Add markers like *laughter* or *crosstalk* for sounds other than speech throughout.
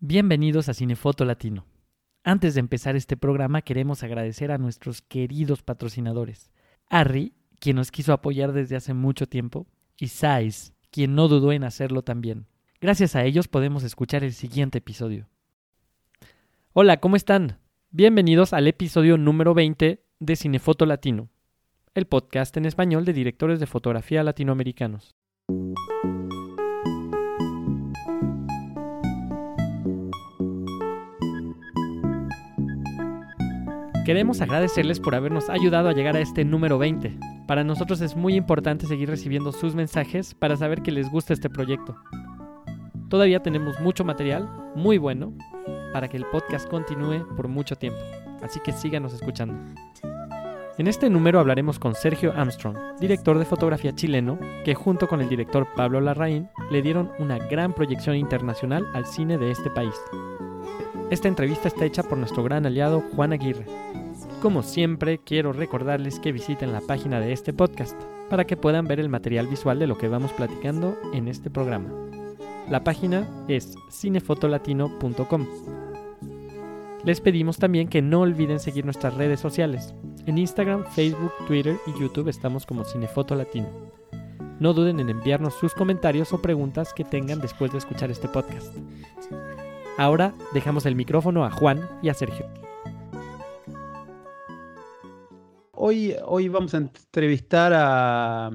Bienvenidos a Cinefoto Latino. Antes de empezar este programa queremos agradecer a nuestros queridos patrocinadores. Harry, quien nos quiso apoyar desde hace mucho tiempo, y Sais, quien no dudó en hacerlo también. Gracias a ellos podemos escuchar el siguiente episodio. Hola, ¿cómo están? Bienvenidos al episodio número 20 de Cinefoto Latino, el podcast en español de directores de fotografía latinoamericanos. Queremos agradecerles por habernos ayudado a llegar a este número 20. Para nosotros es muy importante seguir recibiendo sus mensajes para saber que les gusta este proyecto. Todavía tenemos mucho material, muy bueno, para que el podcast continúe por mucho tiempo, así que síganos escuchando. En este número hablaremos con Sergio Armstrong, director de fotografía chileno, que junto con el director Pablo Larraín le dieron una gran proyección internacional al cine de este país. Esta entrevista está hecha por nuestro gran aliado Juan Aguirre. Como siempre, quiero recordarles que visiten la página de este podcast para que puedan ver el material visual de lo que vamos platicando en este programa. La página es cinefotolatino.com. Les pedimos también que no olviden seguir nuestras redes sociales. En Instagram, Facebook, Twitter y YouTube estamos como Cinefoto Latino. No duden en enviarnos sus comentarios o preguntas que tengan después de escuchar este podcast. Ahora dejamos el micrófono a Juan y a Sergio. Hoy, hoy vamos a entrevistar a,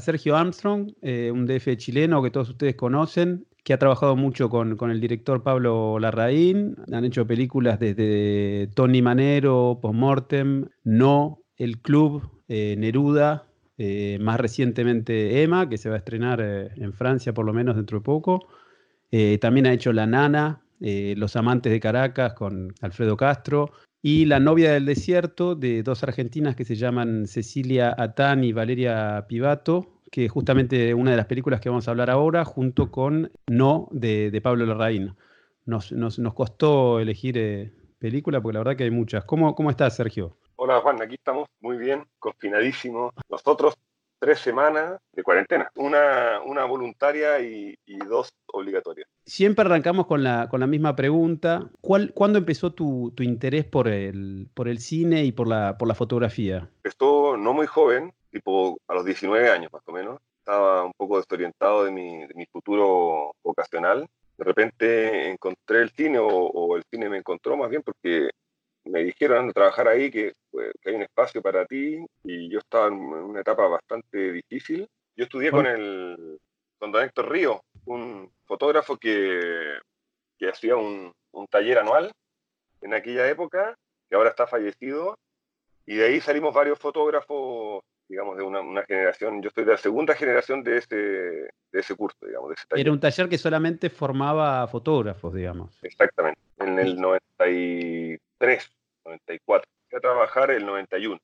Sergio Armstrong, eh, un DF chileno que todos ustedes conocen, que ha trabajado mucho con, el director Pablo Larraín. Han hecho películas desde Tony Manero, Postmortem, No, El Club, eh, Neruda, eh, más recientemente Emma, que se va a estrenar en Francia por lo menos dentro de poco. también ha hecho La Nana, eh, Los amantes de Caracas con Alfredo Castro y La novia del desierto de dos argentinas que se llaman Cecilia Atán y Valeria Pivato, que es justamente una de las películas que vamos a hablar ahora, junto con No de, Pablo Larraín. Nos, nos, costó elegir eh, película porque la verdad que hay muchas. ¿Cómo, ¿Cómo estás, Sergio? Hola Juan, aquí estamos muy bien, confinadísimos. Nosotros tres semanas de cuarentena, una, una voluntaria y, dos obligatorias. Siempre arrancamos con la, con la misma pregunta. ¿Cuál, ¿Cuándo empezó tu, tu, interés por el, por el cine y por la, por la fotografía? Empezó no muy joven, tipo a los 19 años más o menos. Estaba un poco desorientado de mi, de mi futuro vocacional. De repente encontré el cine o, o el cine me encontró más bien porque me dijeron de trabajar ahí que, pues, que, hay un espacio para ti y yo estaba en una etapa bastante difícil. Yo estudié con el con don Héctor Río, un fotógrafo que, que hacía un, un, taller anual en aquella época, que ahora está fallecido, y de ahí salimos varios fotógrafos, digamos, de una, una generación, yo estoy de la segunda generación de ese, de ese curso, digamos, de ese taller. Era un taller que solamente formaba fotógrafos, digamos. Exactamente, en el 93 94. Empecé a trabajar el 91.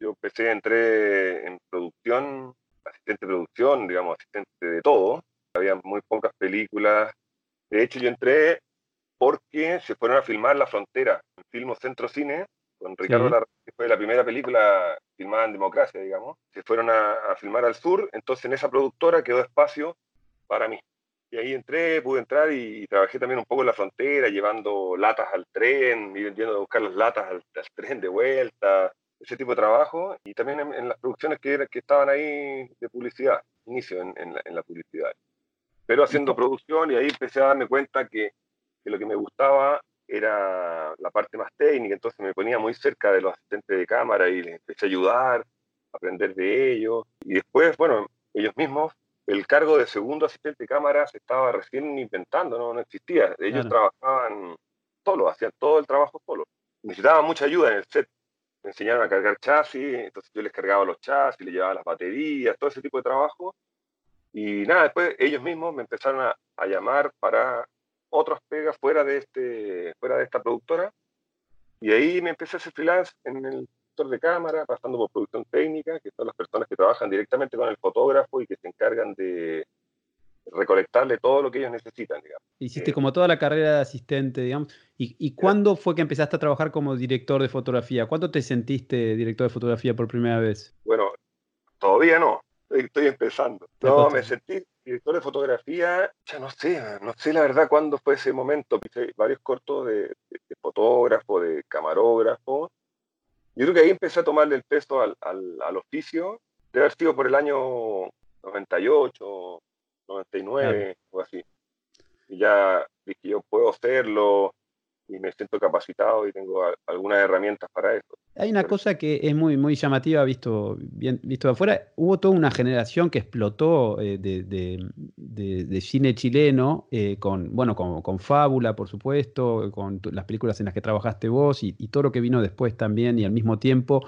Yo empecé, entré en producción, asistente de producción, digamos, asistente de todo. Había muy pocas películas. De hecho, yo entré porque se fueron a filmar La Frontera, en Filmo Centro Cine, con Ricardo que fue la primera película filmada en democracia, digamos. Se fueron a, a filmar al sur, entonces en esa productora quedó espacio para mí. Y ahí entré, pude entrar y, trabajé también un poco en la frontera, llevando latas al tren, y yendo a buscar las latas al, tren de vuelta, ese tipo de trabajo. También en, las producciones que, que estaban ahí de publicidad, inicio en, en, la, publicidad. Pero haciendo producción y ahí empecé a darme cuenta que, que lo que me gustaba era la parte más técnica, entonces me ponía muy cerca de los asistentes de cámara y les empecé a ayudar, a aprender de ellos. Y después, bueno, ellos mismos el cargo de segundo asistente de cámara se estaba recién inventando, no, no existía. Ellos trabajaban solo, hacían todo el trabajo solo. Necesitaban mucha ayuda en el set. Enseñaron a cargar chasis, entonces yo les cargaba los chasis, les llevaba las baterías, todo ese tipo de trabajo. Y nada, después ellos mismos me empezaron a, llamar para otras pegas fuera de, este, fuera de esta productora. Y ahí me empecé a hacer freelance en el de cámara, pasando por producción técnica, que son las personas que trabajan directamente con el fotógrafo y que se encargan de recolectarle todo lo que ellos necesitan, digamos. Hiciste eh, como toda la carrera de asistente, digamos. ¿Y, y cuándo fue que empezaste a trabajar como director de fotografía? ¿Cuándo te sentiste director de fotografía por primera vez? Bueno, todavía no. Estoy empezando. No, me sentí, Director de fotografía, ya no sé, no sé la verdad cuándo fue ese momento. Hice varios cortos de, fotógrafo, de camarógrafo. Yo creo que ahí empecé a tomarle el peso al, al, oficio. Debe haber sido por el año 98, 99 o así. Y ya dije, yo puedo hacerlo, y me siento capacitado y tengo algunas herramientas para eso. Hay una cosa que es muy, muy llamativa visto, bien, visto de afuera. Hubo toda una generación que explotó eh, de, cine chileno, eh, con, bueno, con, Fábula, por supuesto, con las películas en las que trabajaste vos y, todo lo que vino después también y al mismo tiempo.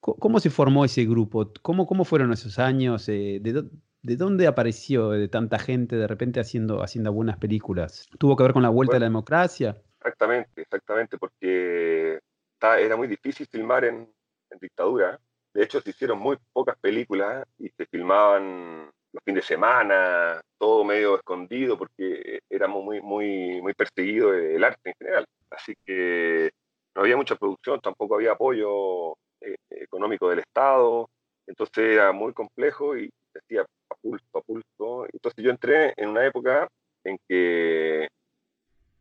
¿Cómo, se formó ese grupo? ¿Cómo, cómo fueron esos años? Eh, ¿De dónde apareció de tanta gente de repente haciendo, haciendo buenas películas? ¿Tuvo que ver con la vuelta de la democracia? Exactamente, exactamente, porque era muy difícil filmar en, dictadura. De hecho, se hicieron muy pocas películas y se filmaban los fines de semana, todo medio escondido, porque éramos muy, muy, muy perseguidos el arte en general. Así que no había mucha producción, tampoco había apoyo eh, económico del Estado, entonces era muy complejo y se hacía a pulso, a pulso. Entonces yo entré en una época en que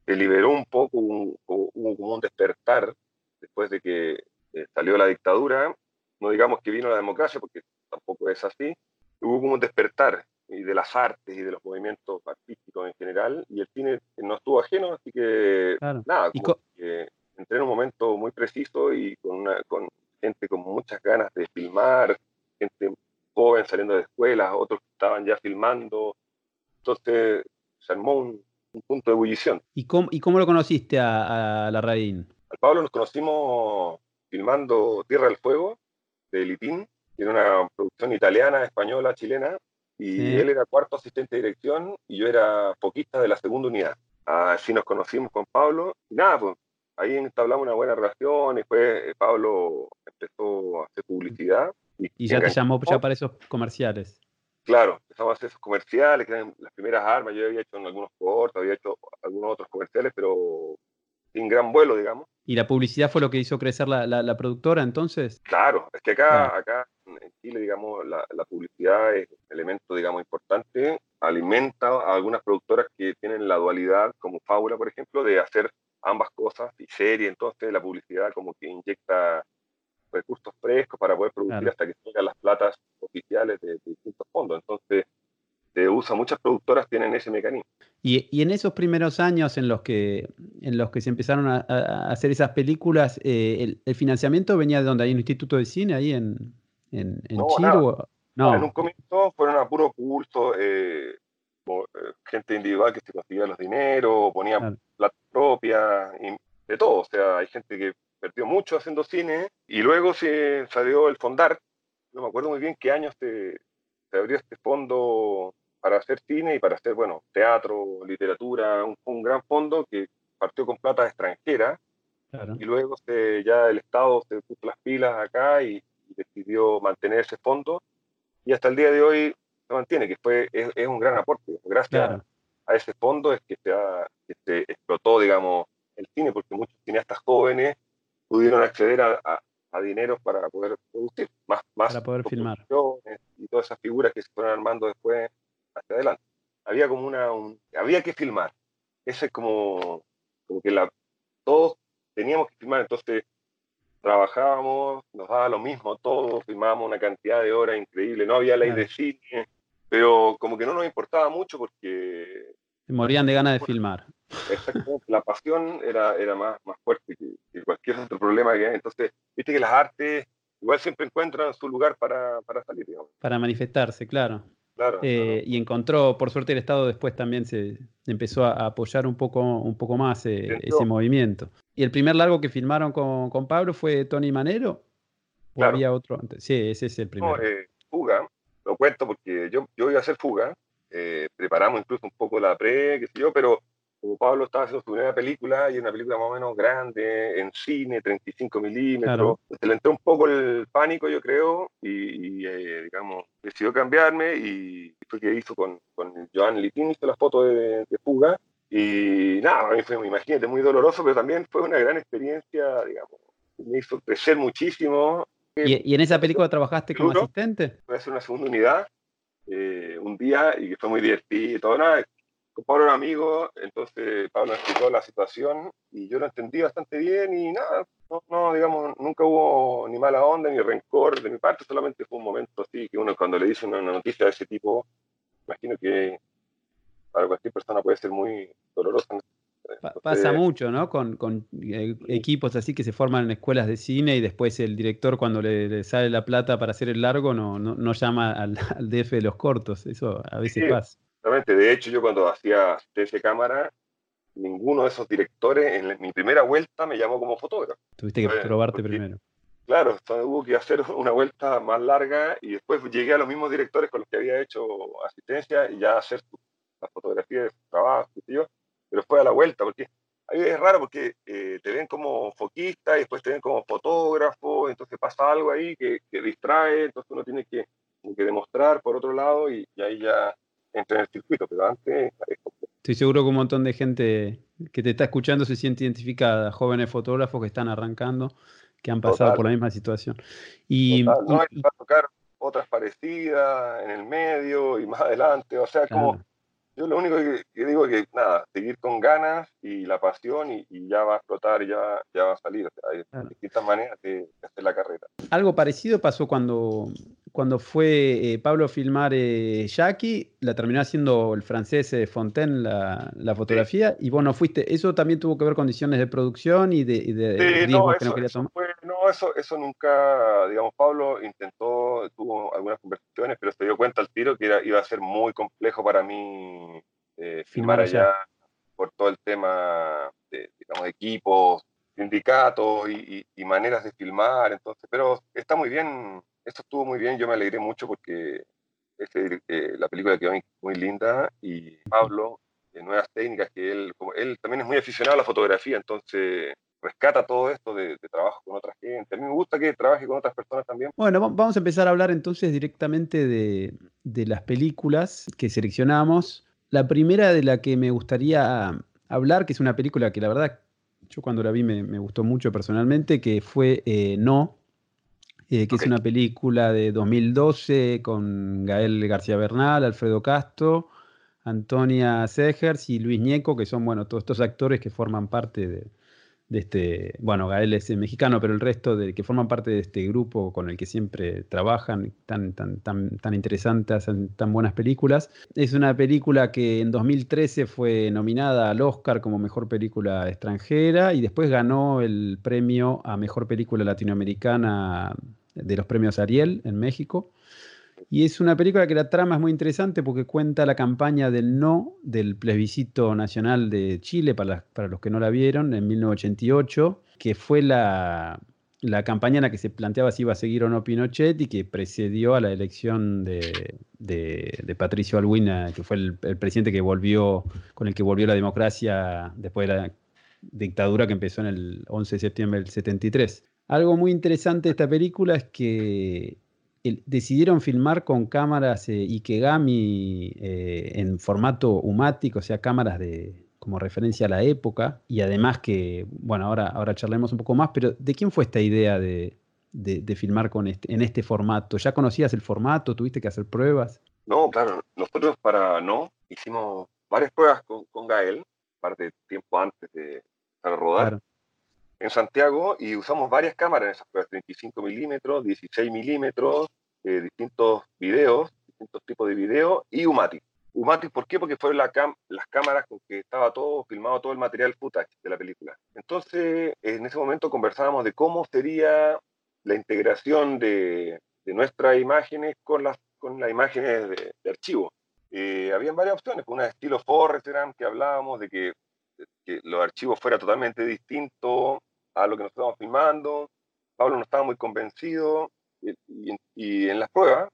se liberó un poco, hubo como un despertar después de que eh, salió la dictadura, no digamos que vino la democracia, porque tampoco es así, hubo como un despertar y de las artes y de los movimientos artísticos en general, y el cine no estuvo ajeno, así que nada, entré en un momento muy preciso y con, una, con gente con muchas ganas de filmar, gente joven saliendo de escuelas, otros que estaban ya filmando, entonces se armó un, un punto de ebullición. ¿Y cómo, y cómo lo conociste a, a Larraín? Al Pablo nos conocimos filmando Tierra del Fuego de Litín, que era una producción italiana, española, chilena, y él era cuarto asistente de dirección y yo era poquista de la segunda unidad. Así nos conocimos con Pablo. Y nada, pues ahí entablamos una buena relación. Y después Pablo empezó a hacer publicidad. Y, y ya te llamó ya para esos comerciales. Claro, empezamos a hacer esos comerciales, que eran las primeras armas. Yo había hecho en algunos cortos, había hecho algunos otros comerciales, pero sin gran vuelo, digamos. ¿Y la publicidad fue lo que hizo crecer la, la, productora entonces? Claro, es que acá, acá en Chile, digamos, la, la, publicidad es un elemento, digamos, importante. Alimenta a algunas productoras que tienen la dualidad, como Fábula, por ejemplo, de hacer ambas cosas y serie. Entonces, la publicidad como que inyecta recursos frescos para poder producir hasta que salgan las platas oficiales de, distintos fondos. Entonces, se usa, muchas productoras tienen ese mecanismo. Y, y, en esos primeros años en los que, en los que se empezaron a, hacer esas películas, eh, el, financiamiento venía de donde hay un instituto de cine ahí en, en, en no, Chile. No. En un comienzo fueron a puro culto, eh, eh, gente individual que se conseguía los dineros, ponía plata propia, y de todo. O sea, hay gente que perdió mucho haciendo cine y luego se salió el Fondar. No me acuerdo muy bien qué años se, abrió este fondo para hacer cine y para hacer, bueno, teatro, literatura, un, gran fondo que partió con plata extranjera y luego se, ya el Estado se puso las pilas acá y, decidió mantener ese fondo y hasta el día de hoy se mantiene, que fue, es, un gran aporte. Gracias a ese fondo es que se, ha, que se explotó, digamos, el cine, porque muchos cineastas jóvenes pudieron acceder a, a, dinero para poder producir más, más para poder filmar y todas esas figuras que se fueron armando después hacia adelante. Había como una, había que filmar. Ese es como, como que la, todos teníamos que filmar, entonces trabajábamos, nos daba lo mismo todo, filmábamos una cantidad de horas increíble, no había ley de cine, pero como que no nos importaba mucho porque... Se morían de ganas de filmar. Exactamente, la pasión era, era más, más fuerte que, cualquier otro problema que hay. Entonces, viste que las artes igual siempre encuentran su lugar para, para salir, Para manifestarse, claro. Claro, eh, Y encontró, por suerte el Estado después también se empezó a apoyar un poco, un poco más eh, ese movimiento. ¿Y el primer largo que filmaron con, con Pablo fue Tony Manero? ¿O había otro antes? Sí, ese es el primero. No, eh, fuga, lo cuento porque yo, yo iba a hacer Fuga, preparamos incluso un poco la pre, qué sé yo, pero como Pablo estaba haciendo su primera película y una película más o menos grande, en cine, 35 milímetros, se le entró un poco el pánico, yo creo, y, eh, digamos, decidió cambiarme y fue que hizo con, con Joan Litín, hizo las fotos de, fuga, y nada, a mí fue, imagínate, muy doloroso, pero también fue una gran experiencia, digamos, me hizo crecer muchísimo. ¿Y, en esa película trabajaste como asistente? Voy a hacer una segunda unidad, eh, un día y fue muy divertido y todo. Nada, Pablo era amigo, entonces Pablo explicó la situación y yo lo entendí bastante bien y nada, no, digamos, nunca hubo ni mala onda ni rencor de mi parte, solamente fue un momento así que uno cuando le dice una, noticia de ese tipo, imagino que para cualquier persona puede ser muy dolorosa. pasa mucho, ¿no? Con, con eh, equipos así que se forman en escuelas de cine y después el director cuando le, sale la plata para hacer el largo no, no, llama al, DF de los cortos, eso a veces pasa. Exactamente, de hecho yo cuando hacía asistencia de cámara ninguno de esos directores en mi primera vuelta me llamó como fotógrafo. Tuviste que probarte primero. Claro, hubo que hacer *laughs* una vuelta más larga y después llegué a los mismos directores con los que había hecho asistencia y ya hacer la fotografía de su trabajo, pero fue a la vuelta, porque ahí es raro porque eh, te ven como foquista y después te ven como fotógrafo, entonces pasa algo ahí que, distrae, entonces uno tiene que, que demostrar por otro lado y, y ahí ya entra en el circuito, pero antes es Estoy seguro que un montón de gente que te está escuchando se siente identificada, jóvenes fotógrafos que están arrancando, que han pasado por la misma situación. Y, no, va a tocar otras parecidas en el medio y más adelante, o sea, como yo lo único que, digo es que nada, seguir con ganas y la pasión y, ya va a explotar y ya, ya va a salir. hay distintas maneras de, hacer la carrera. Algo parecido pasó cuando, cuando fue eh, Pablo a filmar eh, Jackie, la terminó haciendo el francés eh, Fontaine la, la fotografía y vos no fuiste. ¿Eso también tuvo que ver con condiciones de producción y de, y de no, que no quería tomar? no, eso, eso nunca, digamos, Pablo intentó, tuvo algunas conversaciones, pero se dio cuenta al tiro que iba a ser muy complejo para mí eh, filmar allá por todo el tema de, digamos, equipos, sindicatos y, maneras de filmar, entonces, pero está muy bien, esto estuvo muy bien, yo me alegré mucho porque eh, la película quedó muy, linda y Pablo, de nuevas técnicas, que él, como él también es muy aficionado a la fotografía, entonces rescata todo esto de, trabajo con otra gente. A mí me gusta que trabaje con otras personas también. Bueno, vamos a empezar a hablar entonces directamente de, las películas que seleccionamos. La primera de la que me gustaría hablar, que es una película que la verdad yo cuando la vi me, gustó mucho personalmente, que fue eh, No, eh, que es una película de 2012 con Gael García Bernal, Alfredo Castro, Antonia Segers y Luis Ñeco, que son bueno, todos estos actores que forman parte de, de este, bueno, Gael es mexicano, pero el resto de que forman parte de este grupo con el que siempre trabajan, tan, tan, tan, tan interesantes, tan buenas películas. Es una película que en 2013 fue nominada al Oscar como mejor película extranjera y después ganó el premio a mejor película latinoamericana de los premios Ariel en México. Y es una película que la trama es muy interesante porque cuenta la campaña del no del plebiscito nacional de Chile, para, para los que no la vieron, en 1988, que fue la, la campaña en la que se planteaba si iba a seguir o no Pinochet y que precedió a la elección de, de, Patricio Alwina, que fue el, el, presidente que volvió, con el que volvió la democracia después de la dictadura que empezó en el 11 de septiembre del 73. Algo muy interesante de esta película es que decidieron filmar con cámaras eh, Ikegami eh, en formato umático, o sea, cámaras de como referencia a la época, y además que, bueno, ahora, ahora charlemos un poco más, pero ¿de quién fue esta idea de, de, filmar con este, en este formato? ¿Ya conocías el formato? ¿Tuviste que hacer pruebas? No, claro, nosotros para no hicimos varias pruebas con, con Gael, parte de tiempo antes de para rodar en Santiago y usamos varias cámaras en esas pruebas, 35 milímetros, 16 milímetros, eh, distintos videos, distintos tipos de video y Umatic. Umatic, ¿por qué? Porque fueron las cámaras con que estaba todo filmado, todo el material footage de la película. Entonces, en ese momento conversábamos de cómo sería la integración de, nuestras imágenes con las, con las imágenes de, archivo. Eh, habían varias opciones, una de estilo Forrest que hablábamos de que, que los archivos fueran totalmente distintos, a lo que nos estábamos filmando. Pablo no estaba muy convencido y, en las pruebas,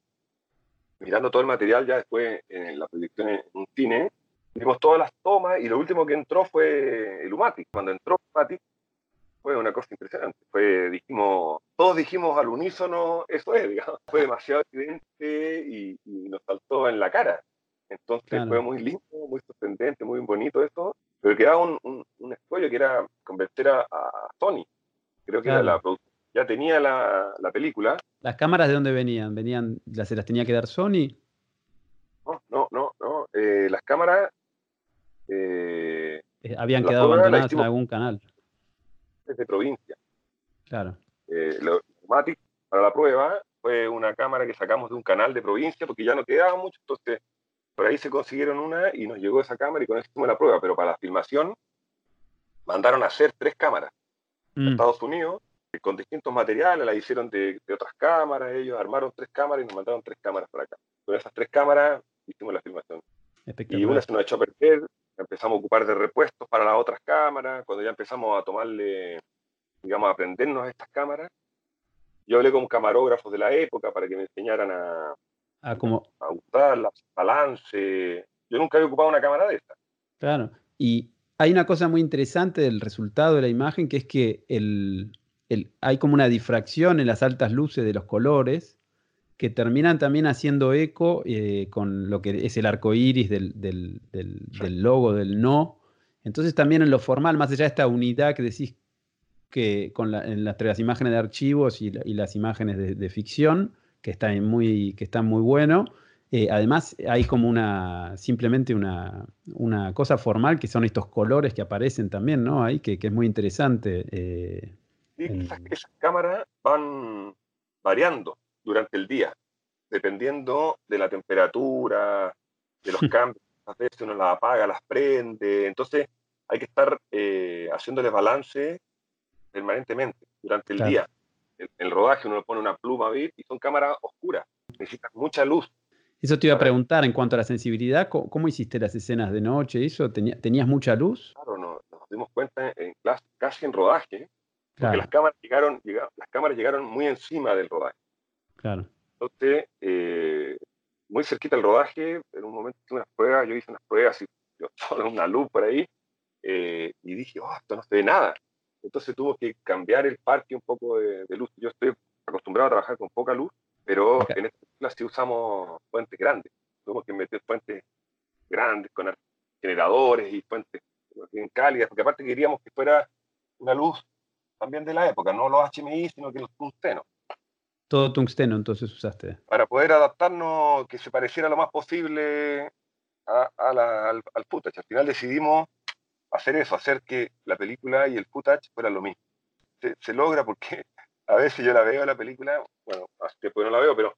mirando todo el material ya después en la proyección en un cine, vimos todas las tomas y lo último que entró fue el Umatic. Cuando entró Umatic fue una cosa impresionante. Fue, dijimos, todos dijimos al unísono, eso es, digamos. Fue demasiado evidente y, nos saltó en la cara. Entonces fue muy lindo, muy sorprendente, muy bonito eso pero quedaba un, un, un escollo que era convertir a, Sony. Creo que era la ya tenía la, la, película. ¿Las cámaras de dónde venían? ¿Venían, las, se las tenía que dar Sony? No, no, no, no. Eh, las cámaras... Eh, eh, habían quedado abandonadas en algún canal. Desde provincia. Claro. Eh, lo, para la prueba fue una cámara que sacamos de un canal de provincia porque ya no quedaba mucho, entonces por ahí se consiguieron una y nos llegó esa cámara y con eso hicimos la prueba, pero para la filmación mandaron a hacer tres cámaras mm. Estados Unidos con distintos materiales, la hicieron de, otras cámaras, ellos armaron tres cámaras y nos mandaron tres cámaras para acá. Con esas tres cámaras hicimos la filmación. Y una se nos echó a perder, empezamos a ocupar de repuestos para las otras cámaras, cuando ya empezamos a tomarle, digamos, a aprendernos estas cámaras, yo hablé con camarógrafos de la época para que me enseñaran a, a, como... a usarlas, balance. Yo nunca había ocupado una cámara de esta. Claro, y hay una cosa muy interesante del resultado de la imagen, que es que el, hay como una difracción en las altas luces de los colores que terminan también haciendo eco eh, con lo que es el arco iris del, del, logo del no. Entonces también en lo formal, más allá de esta unidad que decís que con en las, imágenes de archivos y, las imágenes de, ficción, que están muy, que están muy bueno, eh, además hay como una, simplemente una, una, cosa formal que son estos colores que aparecen también, ¿no? Ahí, que, que es muy interesante. Eh, esas, cámaras van variando durante el día, dependiendo de la temperatura, de los cambios. A veces uno las apaga, las prende. Entonces hay que estar eh, haciéndole balance permanentemente durante el día. El, el, rodaje uno le pone una pluma VIP y son cámaras oscuras. Necesitas mucha luz. Eso te iba a preguntar en cuanto a la sensibilidad, ¿cómo, hiciste las escenas de noche? ¿Eso tenías mucha luz? Claro, no, nos dimos cuenta en, casi en rodaje porque las cámaras llegaron, las cámaras llegaron muy encima del rodaje. Claro. Entonces, eh, muy cerquita del rodaje, en un momento hice unas pruebas, yo hice unas pruebas y *laughs* yo solo una luz por ahí, eh, y dije, oh, esto no se ve nada. Entonces tuvo que cambiar el parque un poco de, luz. Yo estoy acostumbrado a trabajar con poca luz, pero en esta película sí usamos fuentes grandes. Tuvimos que meter fuentes grandes con generadores y fuentes bien cálidas, porque aparte queríamos que fuera una luz también de la época, no los HMI, sino que los tungstenos. Todo tungsteno entonces usaste. Para poder adaptarnos, que se pareciera lo más posible a, al, al footage. Al final decidimos hacer eso, hacer que la película y el footage fueran lo mismo. Se, logra porque *laughs* a veces yo la veo la película, bueno, después no la veo, pero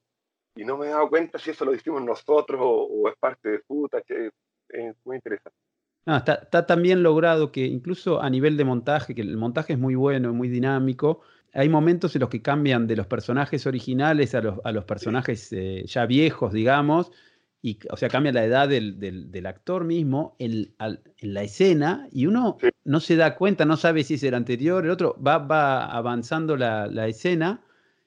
y no me he dado cuenta si eso lo hicimos nosotros o, es parte de footage, es muy interesante. No, está, está tan bien logrado que incluso a nivel de montaje, que el montaje es muy bueno, muy dinámico, hay momentos en los que cambian de los personajes originales a los, a los personajes eh, ya viejos, digamos, y, o sea, cambia la edad del, del, actor mismo en, en, la escena y uno no se da cuenta, no sabe si es el anterior, el otro, va, va avanzando la, la escena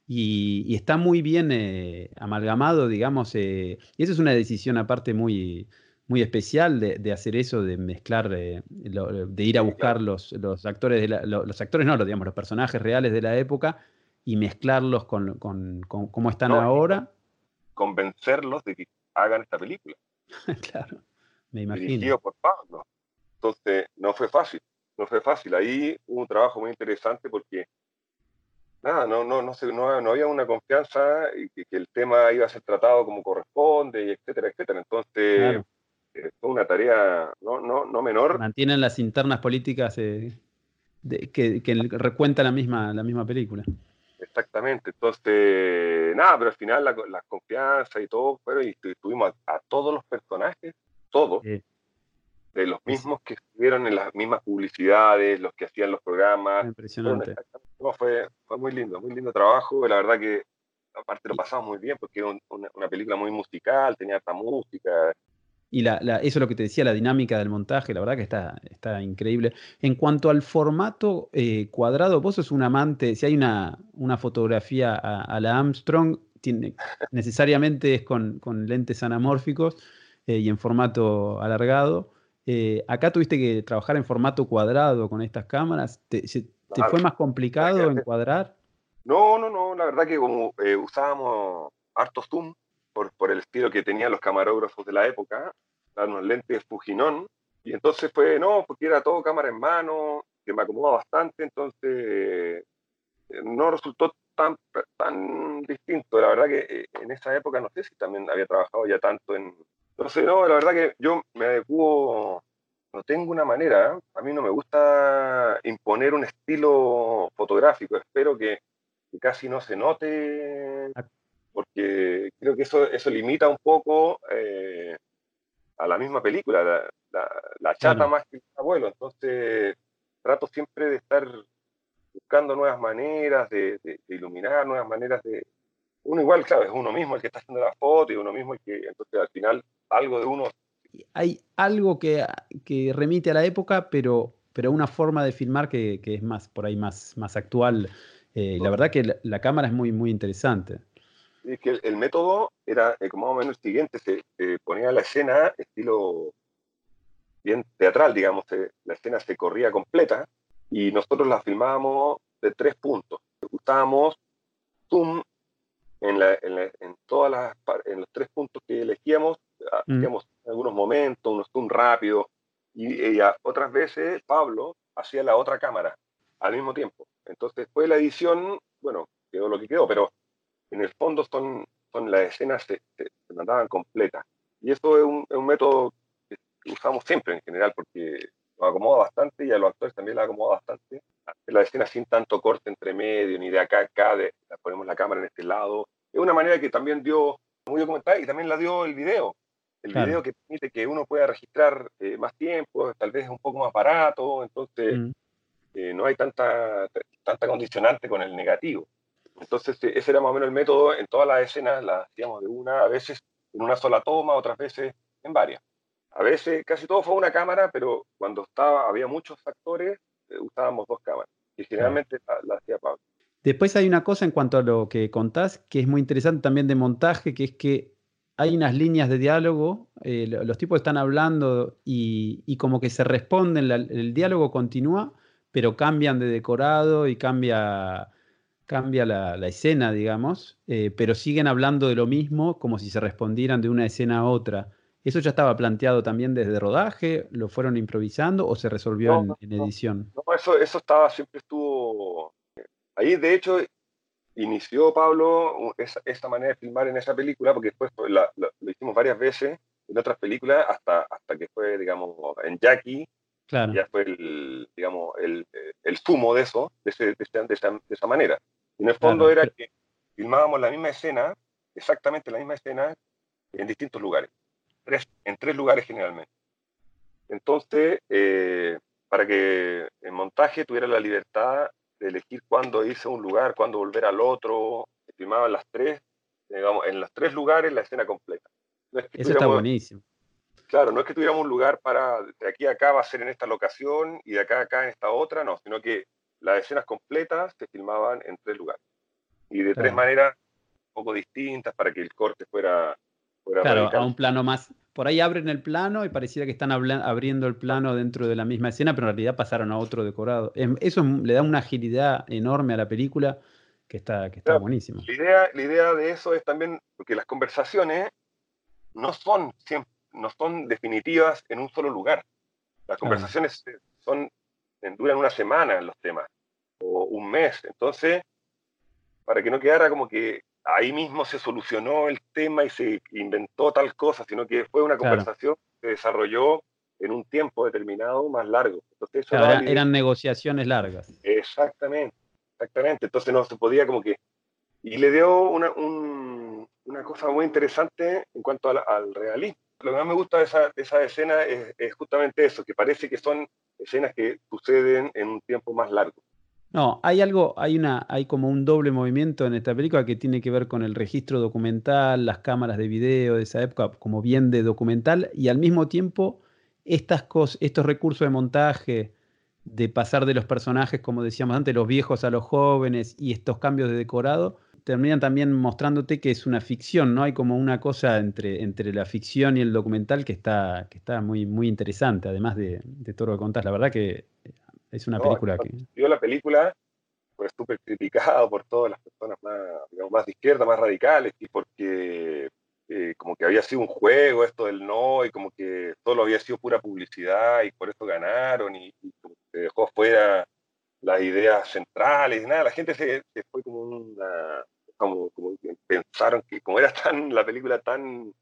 y, y, está muy bien eh, amalgamado, digamos, eh, y eso es una decisión aparte muy, muy especial de, de, hacer eso, de mezclar, eh, de ir a buscar los, los actores, de la, los, actores no, los, digamos, los personajes reales de la época y mezclarlos con, con, con cómo están ahora. Convencerlos de que hagan esta película. *laughs* claro, me imagino. Dirigido por Pablo. Entonces, no fue fácil, no fue fácil. Ahí hubo un trabajo muy interesante porque nada, no, no, no, no, no había una confianza y que, el tema iba a ser tratado como corresponde, y etcétera, etcétera. Entonces, eh, fue una tarea no, no, no menor. Mantienen las internas políticas eh, que, que recuenta la misma, la misma película. Exactamente, entonces, nada, pero al final la, la confianza y todo, pero y tuvimos a, todos los personajes, todos, de los mismos que estuvieron en las mismas publicidades, los que hacían los programas. Impresionante. fue, fue muy lindo, muy lindo trabajo, la verdad que aparte lo pasamos muy bien porque era una, una, película muy musical, tenía esta música, y la, eso es lo que te decía, la dinámica del montaje, la verdad que está, está increíble. En cuanto al formato eh, cuadrado, vos sos un amante, si hay una, una fotografía a, la Armstrong, tiene, necesariamente es con, con lentes anamórficos eh, y en formato alargado. Eh, acá tuviste que trabajar en formato cuadrado con estas cámaras. ¿Te, te fue más complicado encuadrar? No, no, no. La verdad que como usábamos harto zoom, por, por el estilo que tenían los camarógrafos de la época, unos lentes Fujinón, y entonces fue, no, porque era todo cámara en mano, que me acomoda bastante, entonces eh, no resultó tan, tan distinto. La verdad que eh, en esa época, no sé si también había trabajado ya tanto en, Entonces, no, la verdad que yo me adecuo, no tengo una manera, a mí no me gusta imponer un estilo fotográfico, espero que, casi no se note. Porque creo que eso, eso limita un poco eh, a la misma película, la, chata más que el abuelo, entonces trato siempre de estar buscando nuevas maneras de, iluminar, nuevas maneras de... Uno igual, claro, es uno mismo el que está haciendo la foto y uno mismo el que, entonces al final algo de uno... Hay algo que, que remite a la época, pero, pero una forma de filmar que, que es más, por ahí más, más actual. Eh, la verdad que la, cámara es muy, muy interesante. Es que el, método era eh, como más o menos el siguiente, se ponía la escena estilo bien teatral, digamos, la escena se corría completa y nosotros la filmábamos de tres puntos. Usábamos zoom en, la, en, todas las, en los tres puntos que elegíamos, mm. hacíamos algunos momentos, unos zoom rápidos, y, otras veces Pablo hacía la otra cámara al mismo tiempo. Entonces, después de la edición, bueno, quedó lo que quedó, pero en el fondo son, son las escenas se, se, mandaban completas. Y eso es un, es un método usamos siempre en general porque nos acomoda bastante y a los actores también les acomoda bastante. La escena sin tanto corte entre medio, ni de acá a acá, de, ponemos la cámara en este lado. Es una manera que también dio, muy documental, y también la dio el video. El video que permite que uno pueda registrar eh, más tiempo, tal vez es un poco más barato, entonces mm. eh, no hay tanta, tanta condicionante con el negativo. Entonces ese era más o menos el método, en todas las escenas las hacíamos de una, a veces en una sola toma, otras veces en varias. A veces casi todo fue una cámara, pero cuando estaba, había muchos factores, eh, usábamos dos cámaras. Y generalmente la, hacía Pablo. Después hay una cosa en cuanto a lo que contás, que es muy interesante también de montaje, que es que hay unas líneas de diálogo, eh, los tipos están hablando y, como que se responden, el diálogo continúa, pero cambian de decorado y cambia, cambia la, escena, digamos, eh, pero siguen hablando de lo mismo como si se respondieran de una escena a otra. ¿Eso ya estaba planteado también desde rodaje? ¿Lo fueron improvisando o se resolvió en, edición? No, eso, eso estaba, siempre estuvo. Ahí, de hecho, inició Pablo esa, esa manera de filmar en esa película, porque después pues, lo hicimos varias veces en otras películas, hasta, hasta que fue, digamos, en Jackie. Claro. Ya fue el, digamos, el, el zumo de eso, de, ese, de, esa, de, esa, manera. Y en el fondo era que filmábamos la misma escena, exactamente la misma escena, en distintos lugares en tres lugares generalmente. Entonces, eh, para que en montaje tuviera la libertad de elegir cuándo irse a un lugar, cuándo volver al otro, filmaban las tres, digamos, en los tres lugares la escena completa. Eso está buenísimo. Claro, no es que tuviéramos un lugar para, de aquí a acá va a ser en esta locación y de acá a acá en esta otra, no, sino que las escenas completas se filmaban en tres lugares. Y de tres maneras un poco distintas para que el corte fuera claro, a un plano más. Por ahí abren el plano y pareciera que están abriendo el plano dentro de la misma escena, pero en realidad pasaron a otro decorado. Em, eso le da una agilidad enorme a la película que está, que está buenísima. La idea, la idea de eso es también porque las conversaciones no son, no son definitivas en un solo lugar. Las conversaciones son, duran una semana en los temas o un mes. Entonces, para que no quedara como que ahí mismo se solucionó el tema y se inventó tal cosa, sino que fue una conversación que se desarrolló en un tiempo determinado más largo. Entonces, eran negociaciones largas. Exactamente, exactamente. Entonces no se podía como que... Y le dio una, una cosa muy interesante en cuanto al, realismo. Lo que más me gusta de esa, escena es, justamente eso, que parece que son escenas que suceden en un tiempo más largo. No, hay algo, hay una, hay como un doble movimiento en esta película que tiene que ver con el registro documental, las cámaras de video de esa época, como bien de documental, y al mismo tiempo estas cosas, estos recursos de montaje, de pasar de los personajes, como decíamos antes, los viejos a los jóvenes, y estos cambios de decorado, terminan también mostrándote que es una ficción, ¿no? Hay como una cosa entre, entre la ficción y el documental que está, que está muy, muy interesante, además de, de todo lo que contás. La verdad que es una película que... Yo la película fue súper criticado por todas las personas más, digamos, más de izquierda, más radicales, y porque eh, como que había sido un juego esto del no, y como que todo había sido pura publicidad, y por eso ganaron, y, como se dejó fuera las ideas centrales, nada, la gente se, fue como una... Como, como pensaron que como era tan la película tan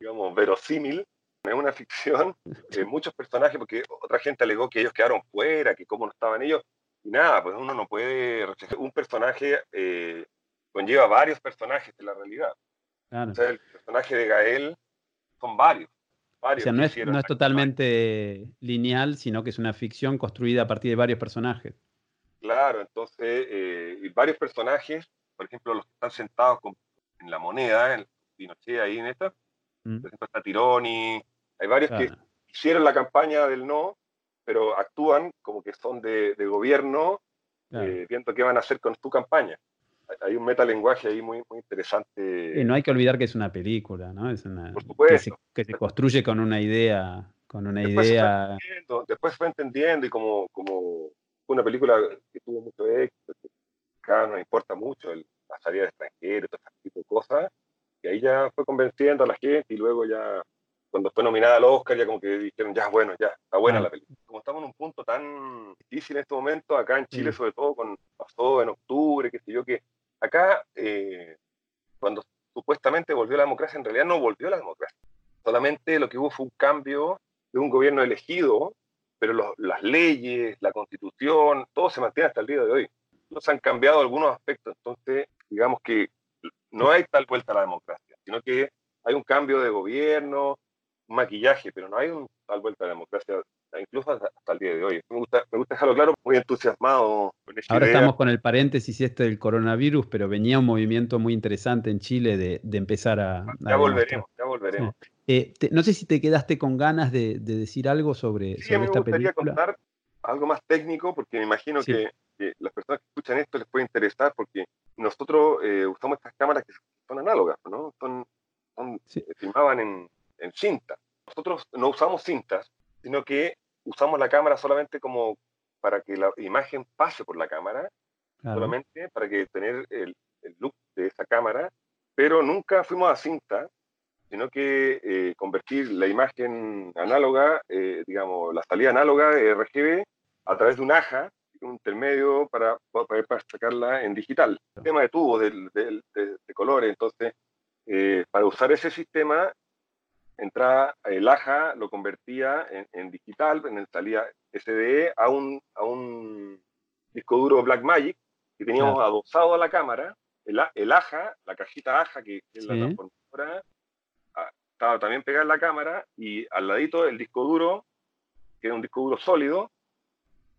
digamos, verosímil. Es una ficción de *laughs* muchos personajes, porque otra gente alegó que ellos quedaron fuera, que cómo no estaban ellos. Y nada, pues uno no puede Un personaje eh, conlleva varios personajes en la realidad. O sea, el personaje de Gael son varios. varios o sea, no es, no es totalmente lineal, sino que es una ficción construida a partir de varios personajes. Claro, entonces, eh, varios personajes, por ejemplo, los que están sentados en la moneda, en Pinochet ahí en esta, mm. por ejemplo, está Tironi, hay varios que hicieron la campaña del no, pero actúan como que son de, gobierno, eh, viendo qué van a hacer con su campaña. Hay un metalenguaje ahí muy, muy interesante. Y no hay que olvidar que es una película, ¿no? Es una, que, se, que se construye con una idea, con una después idea. Se después se fue entendiendo y como, como una película que tuvo mucho éxito, que acá no importa mucho el, la salida de extranjeros, todo ese tipo de cosas, y ahí ya fue convenciendo a la gente y luego ya cuando fue nominada al Oscar, ya como que dijeron, ya, bueno, ya, está buena la película. Como estamos en un punto tan difícil en este momento, acá en Chile, sobre todo, con pasó en octubre, qué sé yo, que acá, eh, cuando supuestamente volvió la democracia, en realidad no volvió la democracia. Solamente lo que hubo fue un cambio de un gobierno elegido, pero las leyes, la constitución, todo se mantiene hasta el día de hoy. Nos han cambiado algunos aspectos, entonces digamos que no hay tal vuelta a la democracia, sino que hay un cambio de gobierno, maquillaje, pero no hay un tal vuelta a la democracia, incluso hasta, el día de hoy. Me gusta, me gusta dejarlo claro, muy entusiasmado. Ahora estamos con el paréntesis este del coronavirus, pero venía un movimiento muy interesante en Chile de, empezar a... Ya volveremos, ya volveremos. Eh, no sé si te quedaste con ganas de, decir algo sobre, sí, me gustaría contar algo más técnico, porque me imagino que, las personas que escuchan esto les puede interesar, porque nosotros eh, usamos estas cámaras que son análogas, ¿no? Son, se filmaban en, en cinta. Nosotros no usamos cintas, sino que usamos la cámara solamente como para que la imagen pase por la cámara, solamente para que tener el, look de esa cámara, pero nunca fuimos a cinta, sino que eh, convertir la imagen análoga, eh, digamos, la salida análoga de RGB a través de un AJA, un intermedio para poder sacarla en digital. El tema de tubos, de, de, colores, entonces, eh, para usar ese sistema entraba el AJA, lo convertía en, digital, en salía SDE a un, a un disco duro Blackmagic que teníamos adosado a la cámara. El, el AJA, la cajita AJA, que es la transformadora, ah, estaba también pegada en la cámara y al ladito el disco duro, que era un disco duro sólido,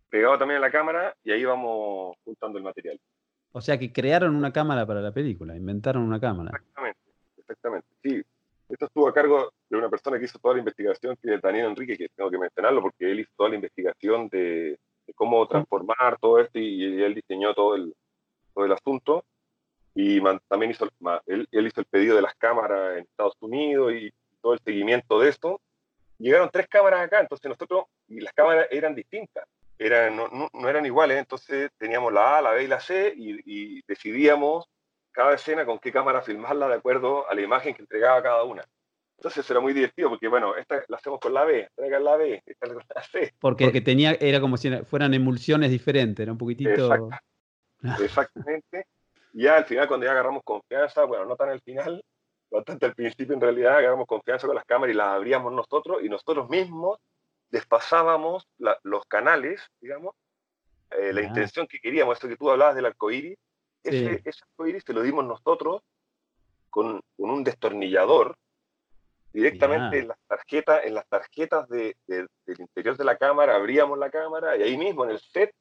pegado también en la cámara y ahí íbamos juntando el material. O sea que crearon una cámara para la película, inventaron una cámara. Exactamente, exactamente. Sí, esto estuvo a cargo de una persona que hizo toda la investigación, que es Daniel Enrique, que tengo que mencionarlo porque él hizo toda la investigación de, cómo transformar todo esto y, él diseñó todo el, todo el asunto. Y también hizo, él, hizo el pedido de las cámaras en Estados Unidos y todo el seguimiento de esto. Llegaron tres cámaras acá, entonces nosotros, y las cámaras eran distintas, eran, no, no, eran iguales, entonces teníamos la A, la B y la C y, y decidíamos cada escena con qué cámara filmarla de acuerdo a la imagen que entregaba cada una. Entonces era muy divertido porque, bueno, esta la hacemos con la B, traigan la B, esta con la C. Porque, porque, tenía, era como si fueran emulsiones diferentes, era un poquitito. exactamente. Y ya al final, cuando ya agarramos confianza, bueno, no tan al final, bastante al principio en realidad, agarramos confianza con las cámaras y las abríamos nosotros y nosotros mismos despasábamos los canales, digamos, eh, la intención que queríamos, esto que tú hablabas del arcoíris, ese, ese arcoíris te lo dimos nosotros con, con un destornillador directamente en las tarjetas, en las tarjetas de, del interior de la cámara, abríamos la cámara y ahí mismo en el set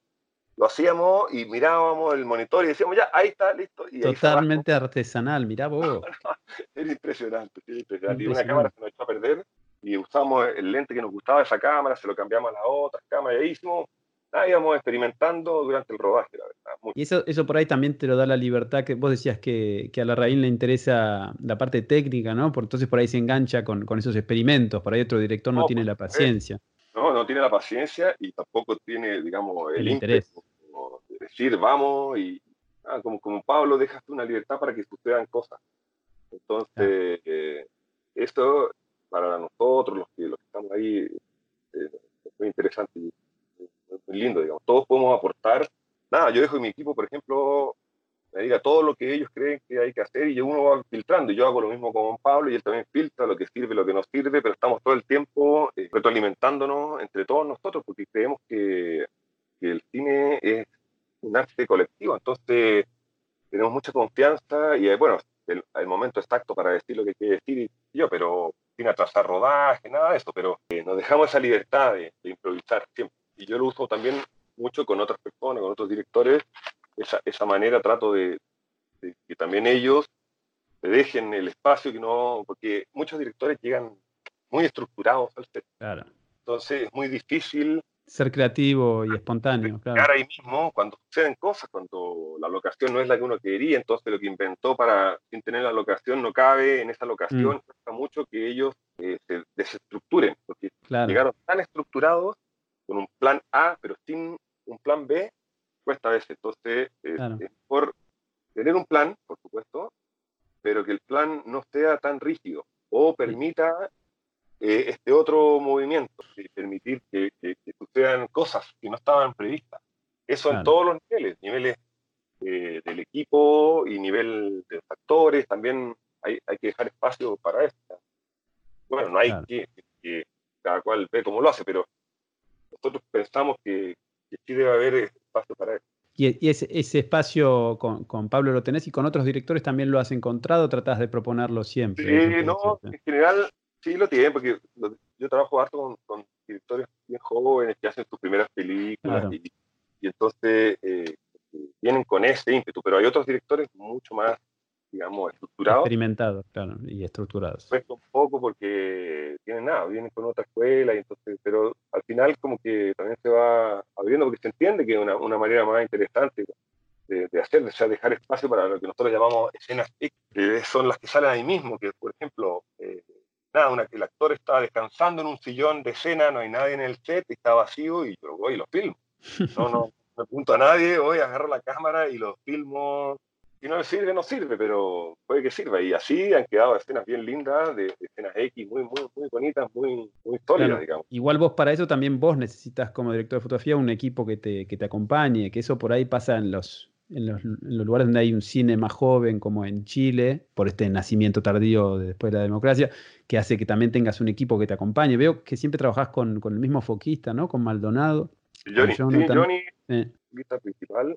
lo hacíamos y mirábamos el monitor y decíamos, ya, ahí está, listo. Y Totalmente artesanal, mirá vos. *laughs* era impresionante, era impresionante. Y una cámara se nos echó a perder y usamos el lente que nos gustaba de esa cámara, se lo cambiamos a la otra cámara y ahí hicimos Ah, íbamos experimentando durante el rodaje, la verdad. Y eso, eso por ahí también te lo da la libertad que vos decías que, que a la raíz le interesa la parte técnica, ¿no? Por, entonces por ahí se engancha con, con esos experimentos, por ahí otro director no, tiene la paciencia. No, no tiene la paciencia y tampoco tiene, digamos, el, interés. De decir, vamos y ah, como, como Pablo, dejaste una libertad para que sucedan cosas. Entonces, eh, esto para nosotros, los que, los que estamos ahí, eh, es muy interesante lindo, digamos. Todos podemos aportar. Nada, yo dejo en mi equipo, por ejemplo, me diga todo lo que ellos creen que hay que hacer y uno va filtrando. Yo hago lo mismo con Pablo y él también filtra lo que sirve, lo que no sirve, pero estamos todo el tiempo eh, retroalimentándonos entre todos nosotros porque creemos que, que, el cine es un arte colectivo. Entonces tenemos mucha confianza y eh, bueno, el, momento exacto para decir lo que quiere decir yo, pero sin atrasar rodaje, nada de eso, pero eh, nos dejamos esa libertad de improvisar siempre. Yo lo uso también mucho con otras personas, con otros directores, esa, esa manera trato de, de, que también ellos se dejen el espacio, que no, porque muchos directores llegan muy estructurados al set. Claro. Entonces es muy difícil ser creativo y espontáneo. Claro. ahí mismo, cuando suceden cosas, cuando la locación no es la que uno quería, entonces lo que inventó para, sin tener la locación, no cabe en esa locación, mm. cuesta mucho que ellos eh, se desestructuren, porque claro. llegaron tan estructurados con un plan A, pero sin un plan B, cuesta a veces. Entonces, eh, claro. es por tener un plan, por supuesto, pero que el plan no sea tan rígido o permita eh, este otro movimiento, y permitir que, que, que, sucedan cosas que no estaban previstas. Eso claro. en todos los niveles, niveles eh, del equipo y nivel de factores, también hay, hay, que dejar espacio para esto. Bueno, no hay claro. que, que, cada cual ve cómo lo hace, pero nosotros pensamos que, sí debe haber espacio para eso. Y, ese, ese, espacio con, con, Pablo lo tenés y con otros directores también lo has encontrado, tratás de proponerlo siempre. Sí, no, en general Sí, lo tienen, porque yo trabajo harto con, con, directores bien jóvenes que hacen sus primeras películas claro. y, y, entonces eh, vienen con ese ímpetu, pero hay otros directores mucho más, digamos, estructurados. Experimentados, claro, y estructurados. Cuesta un poco porque tienen nada, vienen con otra escuela, y entonces, pero al final como que también se va abriendo porque se entiende que es una, una manera más interesante de, de, hacer, o sea, dejar espacio para lo que nosotros llamamos escenas X, que son las que salen ahí mismo, que por ejemplo... Eh, nada, una, el actor está descansando en un sillón de escena, no hay nadie en el set, está vacío y yo voy y lo filmo. No, no, no apunto a nadie, voy, agarro la cámara y lo filmo. Si no sirve, no sirve, pero puede que sirva. Y así han quedado escenas bien lindas, de, de escenas X muy, muy, muy bonitas, muy, muy sólidas, claro. digamos. Igual vos para eso también vos necesitas como director de fotografía un equipo que te, que te acompañe, que eso por ahí pasa en los, en los, en los, lugares donde hay un cine más joven, como en Chile, por este nacimiento tardío después de la democracia, que hace que también tengas un equipo que te acompañe. Veo que siempre trabajás con, con el mismo foquista, ¿no? Con Maldonado. Johnny, con sí, Johnny eh. foquista principal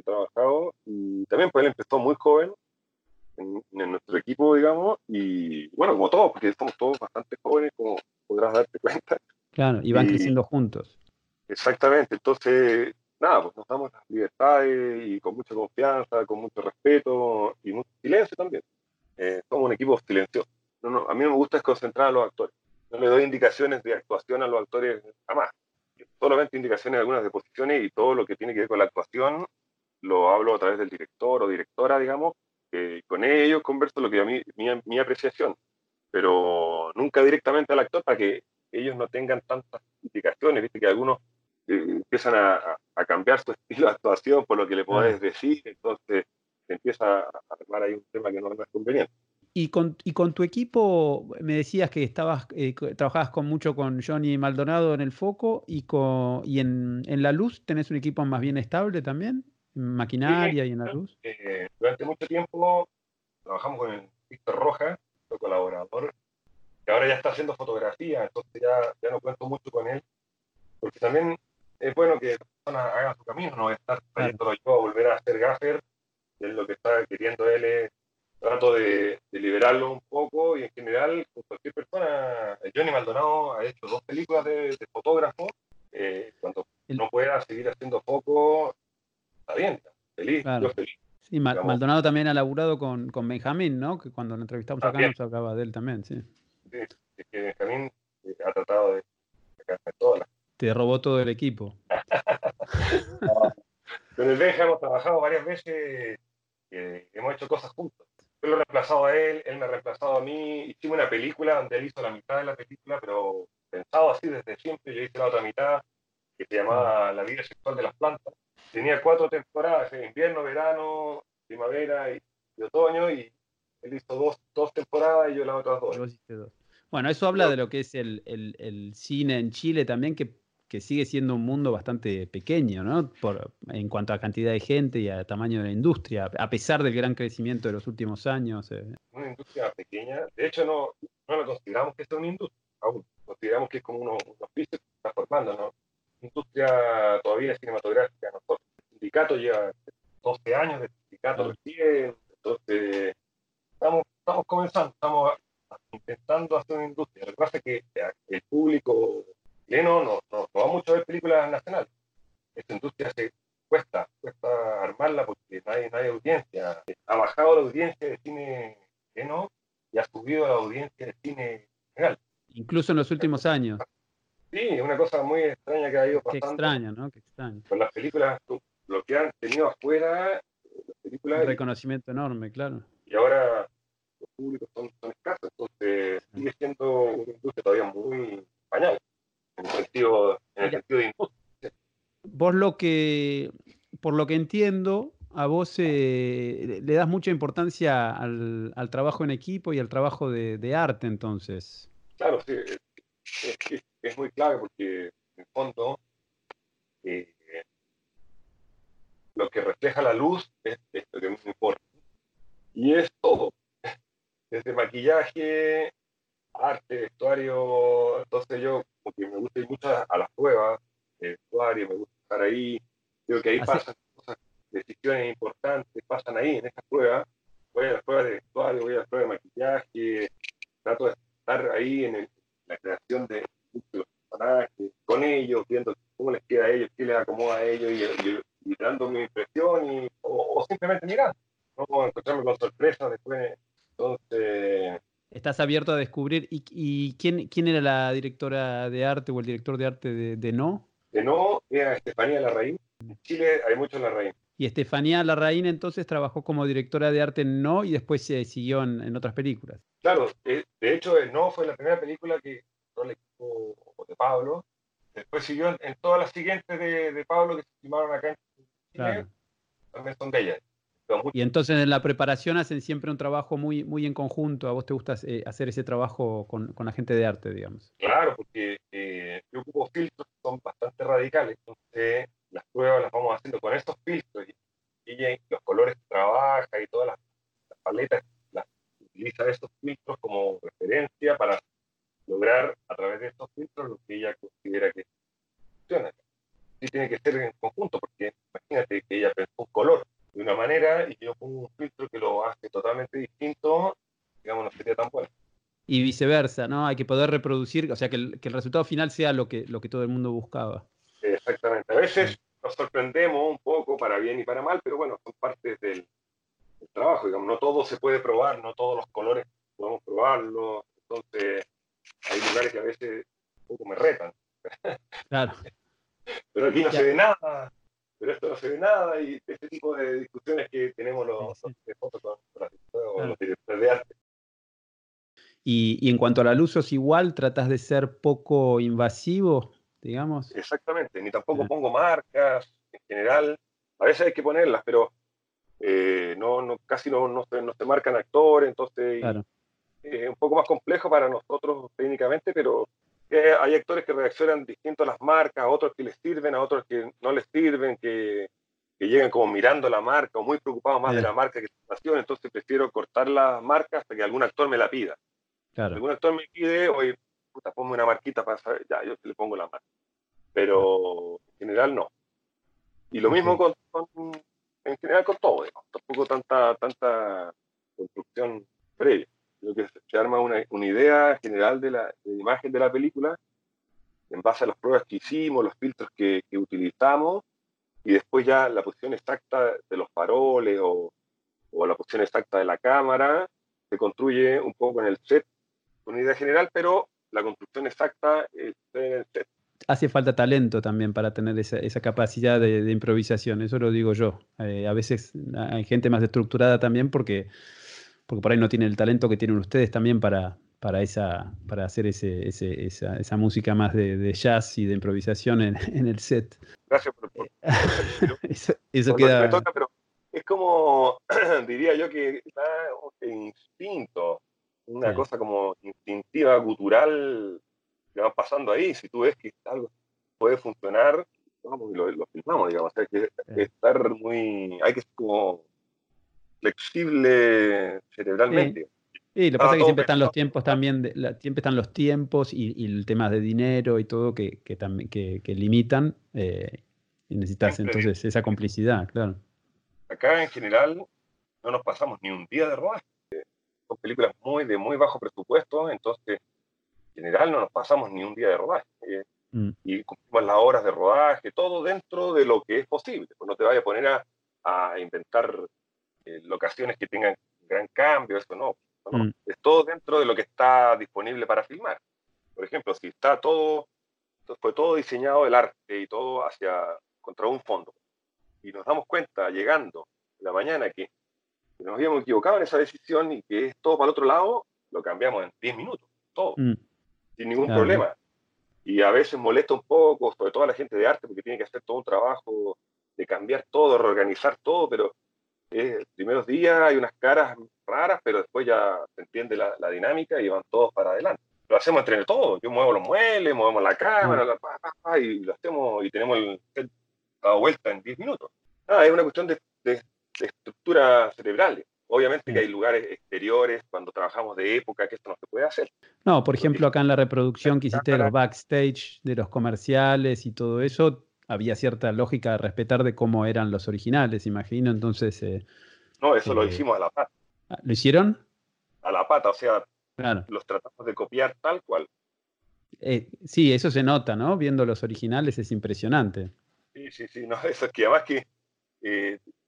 he trabajado, y también pues él empezó muy joven en, en, nuestro equipo, digamos, y bueno, como todos, porque estamos todos bastante jóvenes, como podrás darte *laughs* cuenta. Claro, y van y, creciendo juntos. Exactamente, entonces nada, pues nos damos las libertades y con mucha confianza, con mucho respeto y mucho silencio también. Eh, somos un equipo silencioso. No, no, a mí me gusta es concentrar a los actores. No le doy indicaciones de actuación a los actores jamás. Solamente indicaciones algunas de posiciones y todo lo que tiene que ver con la actuación lo hablo a través del director o directora, digamos. Eh, con ellos converso lo que a mí, mi, mi apreciación, pero nunca directamente al actor para que ellos no tengan tantas indicaciones. Viste que algunos eh, empiezan a, a, cambiar su *laughs* estilo de actuación por lo que le podés decir, entonces se empieza a armar ahí un tema que no, no es conveniente. Y con, y con, tu equipo, me decías que estabas eh, trabajabas con mucho con Johnny Maldonado en el foco y, con, y en, en, la luz tenés un equipo más bien estable también, en maquinaria sí, y en la luz. Eh, durante mucho tiempo trabajamos con el Víctor Rojas, nuestro colaborador, que ahora ya está haciendo fotografía, entonces ya, ya no cuento mucho con él, porque también es bueno que la persona haga su camino, no estar trayéndolo yo a volver a hacer gaffer, es lo que está queriendo él es trato de, de, liberarlo un poco y en general con cualquier persona, Johnny Maldonado ha hecho dos películas de, de fotógrafo, eh, cuando El... no pueda seguir haciendo foco, está bien, está feliz, claro. yo feliz. Sí, Digamos. Maldonado también ha laburado con, con Benjamín, ¿no? Que cuando lo entrevistamos también. acá nos hablaba de él también, sí. Sí, es que Benjamín eh, ha tratado de sacarme todas las te robó todo el equipo. no, con el Benja hemos trabajado varias veces, eh, hemos hecho cosas juntos. Yo lo he reemplazado a él, él me ha reemplazado a mí. Hicimos una película donde él hizo la mitad de la película, pero pensado así desde siempre. Yo hice la otra mitad, que se llamaba La vida sexual de las plantas. Tenía cuatro temporadas, invierno, verano, primavera y, y, otoño, y él hizo dos, dos temporadas y yo las otras dos. Bueno, eso habla de lo que es el, el, el cine en Chile también, que que sigue siendo un mundo bastante pequeño, ¿no? Por, en cuanto a cantidad de gente y a tamaño de la industria, a pesar del gran crecimiento de los últimos años. Eh. Una industria pequeña, de hecho no, no la consideramos que sea una industria, aún consideramos que es como unos, pisos que se está formando, ¿no? Industria todavía cinematográfica, nosotros, el sindicato lleva 12 años de sindicato recién, entonces estamos, estamos comenzando, estamos intentando hacer una industria. Lo que pasa es que el público chileno no, no, va mucho a ver películas nacionales. Esta industria se cuesta, cuesta armarla porque no no hay audiencia. Ha bajado la audiencia de cine chileno y ha subido la audiencia de cine general. Incluso en los últimos años. Sí, es una cosa muy extraña que ha ido pasando. Qué extraña, ¿no? Qué extraño. Con las películas, lo que han tenido afuera, las películas... Un reconocimiento enorme, claro. Y ahora los públicos son, escasos, entonces sigue siendo una industria todavía muy pañal, en el sentido, en el sentido de industria. Vos lo que, por lo que entiendo, a vos eh, le das mucha importancia al, al, trabajo en equipo y al trabajo de, de arte, entonces. Claro, sí, es, es, muy clave porque, en el fondo, eh, lo que refleja la luz es, es lo que me importa. Y es todo desde maquillaje, arte, vestuario, entonces yo como que me gusta ir mucho a, las pruebas de vestuario, me gusta estar ahí, creo que ahí pasan cosas, decisiones importantes, pasan ahí en esas pruebas, voy a las pruebas de vestuario, voy a las pruebas de maquillaje, trato de estar ahí en, la creación de, los personajes, con ellos, viendo cómo les queda a ellos, qué les acomoda a ellos y, dando mi impresión y, o, simplemente mirando, no encontrarme con sorpresas después entonces... Estás abierto a descubrir. ¿Y, quién, quién era la directora de arte o el director de arte de, No? De No era Estefanía Larraín. En Chile hay mucho Larraín. Y Estefanía Larraín entonces trabajó como directora de arte en No y después se siguió en, otras películas. Claro, eh, de hecho No fue la primera película que el equipo de Pablo. Después siguió en, todas las siguientes de, Pablo que se filmaron acá en Chile. También son de ella. Y entonces en la preparación hacen siempre un trabajo muy, muy en conjunto. ¿A vos te gusta eh, hacer ese trabajo con, con, la gente de arte, digamos? Claro, porque eh, yo ocupo filtros que son bastante radicales. Entonces las pruebas las vamos haciendo con estos filtros. Y, los colores que trabaja y todas las, paletas las utiliza estos filtros como referencia para lograr a través de estos filtros lo que ella considera que funciona. Sí tiene que ser en conjunto, porque imagínate que ella pensó un color de una manera y yo pongo un filtro que lo hace totalmente distinto, digamos, no sería tan bueno. Y viceversa, ¿no? Hay que poder reproducir, o sea, que el, que el resultado final sea lo que, lo que todo el mundo buscaba. Exactamente. A veces nos sorprendemos un poco para bien y para mal, pero bueno, son partes del, trabajo, digamos, no todo se puede probar, no todos los colores podemos probarlo, entonces hay lugares que a veces un poco me retan. Claro. pero aquí no se ve nada pero esto no se ve nada y este tipo de discusiones que tenemos los, de fotos con, los directores de arte. Y, y, en cuanto a la luz, ¿sos igual? ¿Tratas de ser poco invasivo, digamos? Exactamente, ni tampoco pongo marcas en general. A veces hay que ponerlas, pero eh, no, no, casi no, no, se, no se marcan actores, entonces es un poco más complejo para nosotros técnicamente, pero hay actores que reaccionan distinto a las marcas, a otros que les sirven, a otros que no les sirven, que, que llegan como mirando la marca o muy preocupados más de la marca que la situación, entonces prefiero cortar la marca hasta que algún actor me la pida. Claro. Algún actor me pide, oye, puta, ponme una marquita para saber, ya, yo le pongo la marca. Pero en general no. Y lo mismo con, en general con todo, tampoco tanta, tanta construcción previa que se arma una, una idea general de la, imagen de la película en base a las pruebas que hicimos, los filtros que, que utilizamos, y después ya la posición exacta de los faroles o, o, la posición exacta de la cámara se construye un poco en el set, una idea general, pero la construcción exacta está en el set. Hace falta talento también para tener esa, esa capacidad de, improvisación, eso lo digo yo. Eh, a veces hay gente más estructurada también porque porque por ahí no tiene el talento que tienen ustedes también para, para, esa, para hacer ese, esa, esa, música más de, jazz y de improvisación en, *laughs* en el set. Gracias por, *laughs* eso, queda... pero es como, *clears throat* diría yo, que está instinto, una cosa como instintiva, cultural que va pasando ahí. Si tú ves que algo puede funcionar, vamos y lo, filmamos, digamos. hay que estar muy, hay que como flexible cerebralmente. Sí, lo que pasa es que siempre están los tiempos también, siempre están los tiempos y, el tema de dinero y todo que, que, que, limitan eh, y necesitas entonces esa complicidad, claro. Acá en general no nos pasamos ni un día de rodaje. Son películas muy de muy bajo presupuesto, entonces en general no nos pasamos ni un día de rodaje. Eh, mm. Y cumplimos las horas de rodaje, todo dentro de lo que es posible. Pues no te vayas a poner a, a inventar eh, locaciones que tengan gran cambio, eso no. Mm. Es todo dentro de lo que está disponible para filmar. Por ejemplo, si está todo, fue todo diseñado el arte y todo hacia contra un fondo, y nos damos cuenta llegando en la mañana que, nos habíamos equivocado en esa decisión y que es todo para el otro lado, lo cambiamos en 10 minutos, todo, mm. sin ningún problema. Y a veces molesta un poco, sobre todo a la gente de arte, porque tiene que hacer todo un trabajo de cambiar todo, reorganizar todo, pero los primeros días hay unas caras raras, pero después ya se entiende la, dinámica y van todos para adelante. Lo hacemos entre todos. Yo muevo los muebles, movemos la cámara, mm. y lo hacemos y tenemos el set dado vuelta en 10 minutos. Ah, es una cuestión de, de, estructura cerebral. Obviamente que hay lugares exteriores cuando trabajamos de época que esto no se puede hacer. No, por ejemplo, acá en la reproducción que hiciste de los backstage, de los comerciales y todo eso, había cierta lógica de respetar de cómo eran los originales, imagino. Entonces. Eh, no, eso lo eh, hicimos a la pata. Ah, ¿Lo hicieron? A la pata, o sea, los tratamos de copiar tal cual. Eh, sí, eso se nota, ¿no? Viendo los originales es impresionante. Sí, sí, sí, no, *laughs* eso es que además que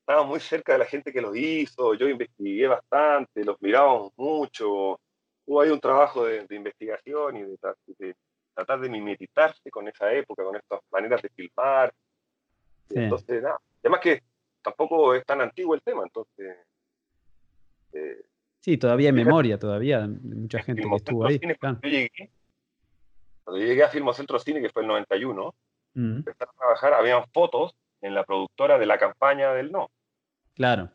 estaba muy cerca de la gente que los hizo, yo investigué bastante, los mirábamos mucho, hubo ahí un trabajo de, investigación y de, tratar de mimetizarse con esa época, con estas maneras de filmar. Entonces, nada, además que tampoco es tan antiguo el tema, entonces... Eh, sí, todavía hay memoria, todavía, mucha gente que estuvo ahí. cuando, yo llegué, cuando llegué a Filmocentro Cine, que fue el 91, mm. empezar a trabajar, habían fotos en la productora de la campaña del no. Claro.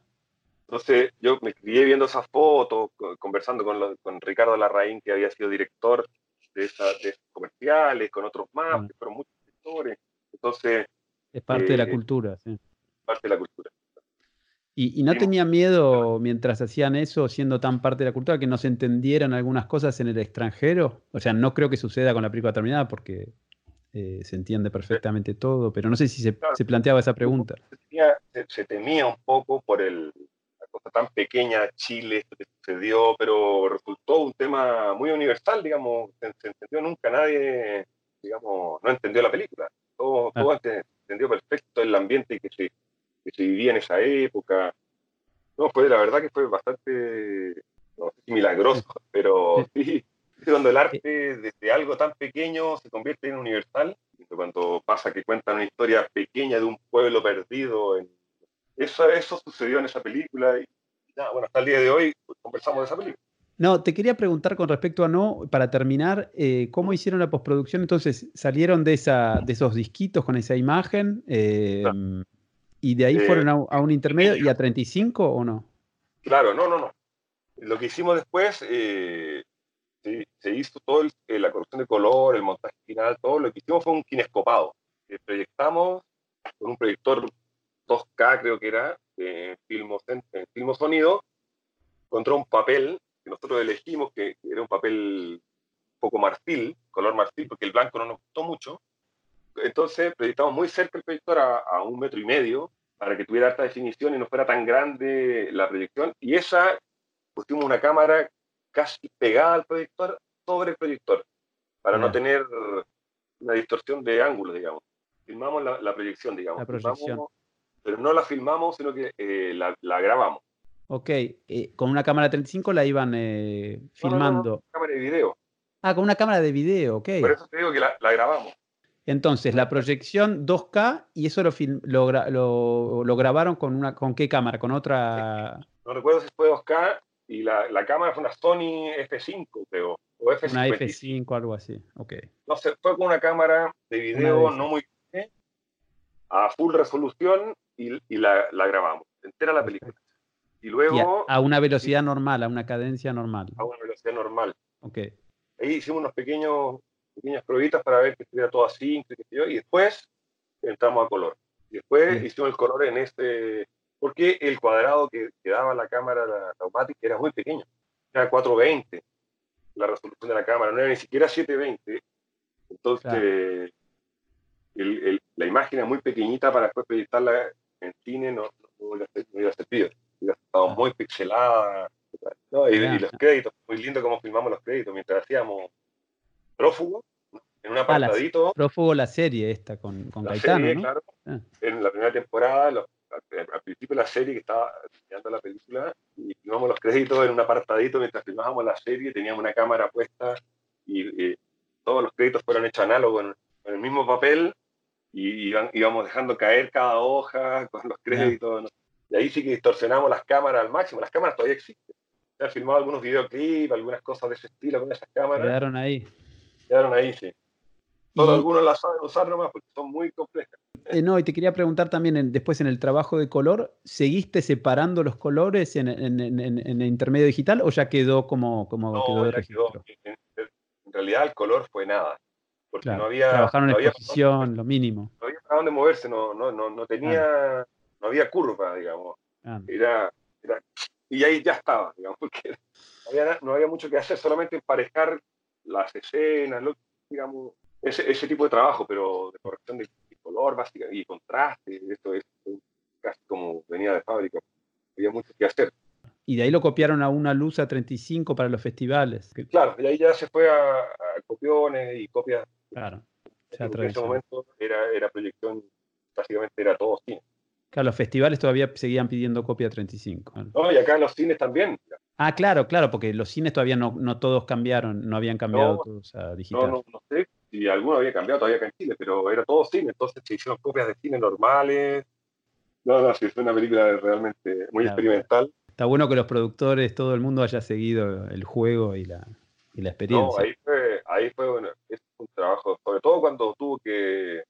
Entonces yo me crié viendo esas fotos, conversando con, con Ricardo Larraín, que había sido director de, comerciales, con otros más, que fueron muchos directores. Entonces... Es parte de la eh, cultura, sí. Parte de la cultura. ¿Y, no tenía miedo mientras hacían eso, siendo tan parte de la cultura, que no se entendieran algunas cosas en el extranjero? O sea, no creo que suceda con la película terminada porque eh, se entiende perfectamente todo, pero no sé si se, planteaba esa pregunta. Se, temía un poco por el, cosa tan pequeña, Chile, esto que sucedió, pero resultó un tema muy universal, digamos, se, entendió nunca, nadie, digamos, no entendió la película. Todo, ah. entendió perfecto el ambiente que se, que se vivía en esa época. No, fue la verdad que fue bastante, no sé si milagroso, pero sí, cuando el arte desde algo tan pequeño se convierte en universal, cuando pasa que cuentan una historia pequeña de un pueblo perdido, eso, eso sucedió en esa película y bueno, hasta el día de hoy conversamos de esa película. No, te quería preguntar con respecto a No, para terminar, eh, ¿cómo hicieron la postproducción? Entonces, ¿salieron de, esa, de esos disquitos con esa imagen? Eh, ¿Y de ahí eh, fueron a, un intermedio y a 35 o no? Claro, no, no, no. Lo que hicimos después, se hizo todo la corrección de color, el montaje final, todo lo que hicimos fue un kinescopado. proyectamos con un proyector 2K, creo que era, en Filmo, Filmo Sonido, contra un papel que nosotros elegimos, que era un papel un poco marfil, color marfil, porque el blanco no nos gustó mucho. Entonces proyectamos muy cerca el proyector a, a un metro y medio para que tuviera alta definición y no fuera tan grande la proyección. Y esa pusimos una cámara casi pegada al proyector sobre el proyector, para no tener una distorsión de ángulo, digamos. Filmamos la, proyección, digamos. Pero no la filmamos, sino que eh, la, grabamos. Ok, eh, con una cámara 35 la iban eh, filmando. No, cámara de video. Ah, con una cámara de video, ok. Por eso te digo que la, grabamos. Entonces, la proyección 2K y eso lo, lo, lo, grabaron con una con qué cámara, con otra. No recuerdo si fue 2K y la, la cámara fue una Sony F5, creo. O F5. Una F5, algo así, ok. No sé, fue con una cámara de video no muy a full resolución y, y la, la, grabamos, entera la película. Y luego... a, una velocidad normal, a una cadencia normal. A una velocidad normal. Ok. Ahí hicimos unos pequeños pequeñas pruebitas para ver que estuviera todo así, y después entramos a color. Y después hicimos el color en este, porque el cuadrado que, que daba la cámara la, automática era muy pequeño, era 420 la resolución de la cámara, no era ni siquiera 720. Entonces, la imagen era muy pequeñita para después proyectarla en cine, no, no, no hubiera servido. Hubiera estado ah. muy pixelada. Y, los créditos, muy lindo como filmamos los créditos mientras hacíamos prófugo en un ah, apartadito. prófugo la serie esta con, con Gaetano, claro. Ah. En la primera temporada, al, principio de la serie que estaba enseñando la película, y filmamos los créditos en un apartadito mientras filmábamos la serie, teníamos una cámara puesta y, todos los créditos fueron hechos análogos en, el mismo papel y íbamos dejando caer cada hoja con los créditos. Y ahí sí que distorsionamos las cámaras al máximo. Las cámaras todavía existen. Se han filmado algunos videoclips, algunas cosas de ese estilo con esas cámaras. Quedaron ahí. Quedaron ahí, sí. Todos algunos las saben usar nomás porque son muy complejas. Eh, no, y te quería preguntar también después en el trabajo de color, ¿seguiste separando los colores en, el intermedio digital o ya quedó como, como quedó de registro? En, realidad el color fue nada. Porque no había. Trabajaron en exposición, lo mínimo. No había para dónde moverse, no, no, no, no tenía. No había curva, digamos. Era, era, y ahí ya estaba, digamos, *laughs* porque no había mucho que hacer, solamente emparejar las escenas, digamos, ese, ese, tipo de trabajo, pero de corrección de, color básica y contraste, esto es casi como venía de fábrica, había mucho que hacer. Y de ahí lo copiaron a una luz a 35 para los festivales. Claro, y ahí ya se fue a, copiones y copias. Claro. En ese momento era, era proyección, básicamente era todo cine. Claro, los festivales todavía seguían pidiendo copia 35. No, y acá en los cines también. Ah, claro, claro, porque los cines todavía no, no todos cambiaron, no habían cambiado todos a digital. No, no, no sé si alguno había cambiado todavía acá en Chile, pero era todo cine, entonces se hicieron copias de cine normales. No, no, sí, es una película realmente muy experimental. Está bueno que los productores, todo el mundo haya seguido el juego y la, y la experiencia. No, ahí fue, ahí fue bueno, es un trabajo, sobre todo cuando tuvo que,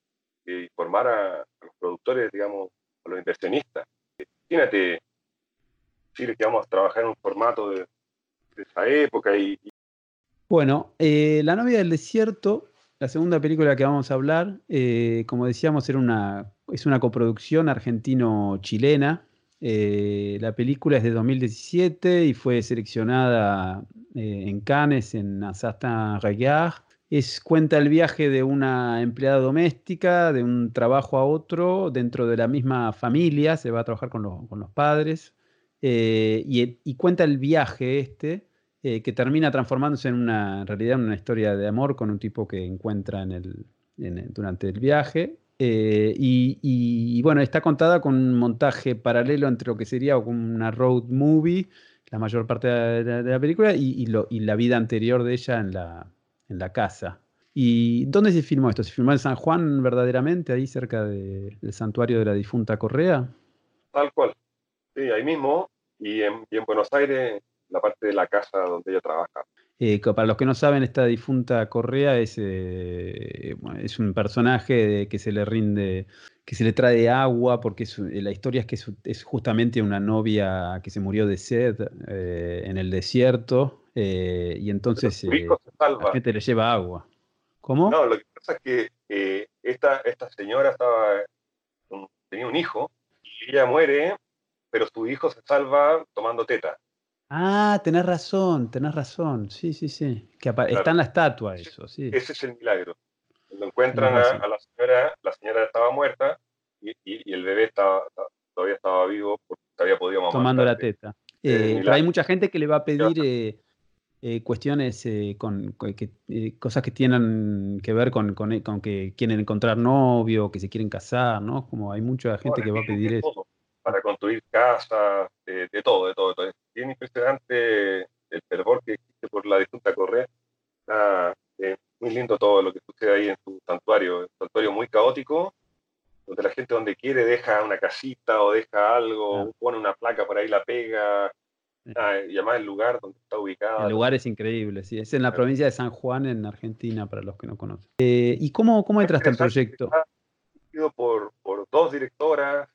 informar a, los productores, digamos, a los inversionistas. Imagínate, Chile que vamos a trabajar en un formato de, esa época y, bueno, eh, La novia del desierto la segunda película que vamos a hablar, eh, como decíamos, era es una coproducción argentino-chilena. Eh, la película es de 2017 y fue seleccionada eh, en Cannes, en Assassin Regard. Es, cuenta el viaje de una empleada doméstica, de un trabajo a otro, dentro de la misma familia, se va a trabajar con, los padres, y, y, cuenta el viaje este eh, que termina transformándose en una, en realidad, una historia de amor con un tipo que encuentra en el, durante el viaje. Eh, y, bueno, está contada con un montaje paralelo entre lo que sería una road movie, la mayor parte de la, película, y, la vida anterior de ella en la, en la casa. ¿Y dónde se filmó esto? ¿Se filmó en San Juan verdaderamente, ahí cerca del santuario de la difunta Correa? Tal cual. Sí, ahí mismo. Y en, y en Buenos Aires la parte de la casa donde ella trabaja. Eh, para los que no saben, esta difunta Correa es, eh, es un personaje que se le rinde, que se le trae agua, porque eh, la historia es que es, justamente una novia que se murió de sed en el desierto, y entonces la gente le lleva agua. ¿Cómo? No, lo que pasa es que esta, esta señora estaba, tenía un hijo, y ella muere, pero su hijo se salva tomando teta. Ah, tenés razón, tenés razón. Sí, sí, sí. Que Está en la estatua eso, sí. Ese es el milagro. Cuando encuentran a, la señora, la señora estaba muerta y, el bebé estaba, todavía estaba vivo porque había podido mamar. Tomando la teta. Eh, pero hay mucha gente que le va a pedir eh, eh, cuestiones con, cosas que tienen que ver con, que quieren encontrar novio, que se quieren casar, ¿no? Como hay mucha gente que va a pedir eso para construir casas, de, todo, de todo. Es bien impresionante el fervor que existe por la difunta Correa. Está muy lindo todo lo que sucede ahí en su santuario. un santuario muy caótico, donde la gente donde quiere deja una casita o deja algo, pone una placa por ahí, la pega. y además el lugar donde está ubicado. El lugar es increíble, sí. Es en la provincia de San Juan, en Argentina, para los que no conocen. Eh, ¿Y cómo, cómo entraste al proyecto? Por, por dos directoras,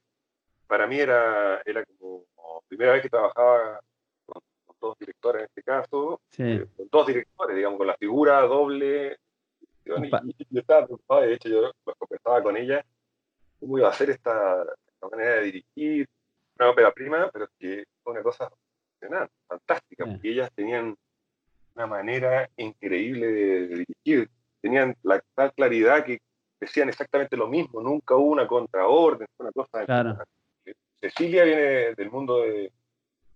para mí era, era como, primera vez que trabajaba con, dos directores en este caso, eh, con dos directores, digamos, con la figura doble, Y, yo estaba preocupado, de hecho, yo conversaba con ella, cómo iba a hacer esta, manera de dirigir una ópera prima, pero que fue una cosa fantástica, porque ellas tenían una manera increíble de, dirigir, tenían la tal claridad que decían exactamente lo mismo, nunca hubo una contraorden, una cosa. Claro. Cecilia viene del mundo de,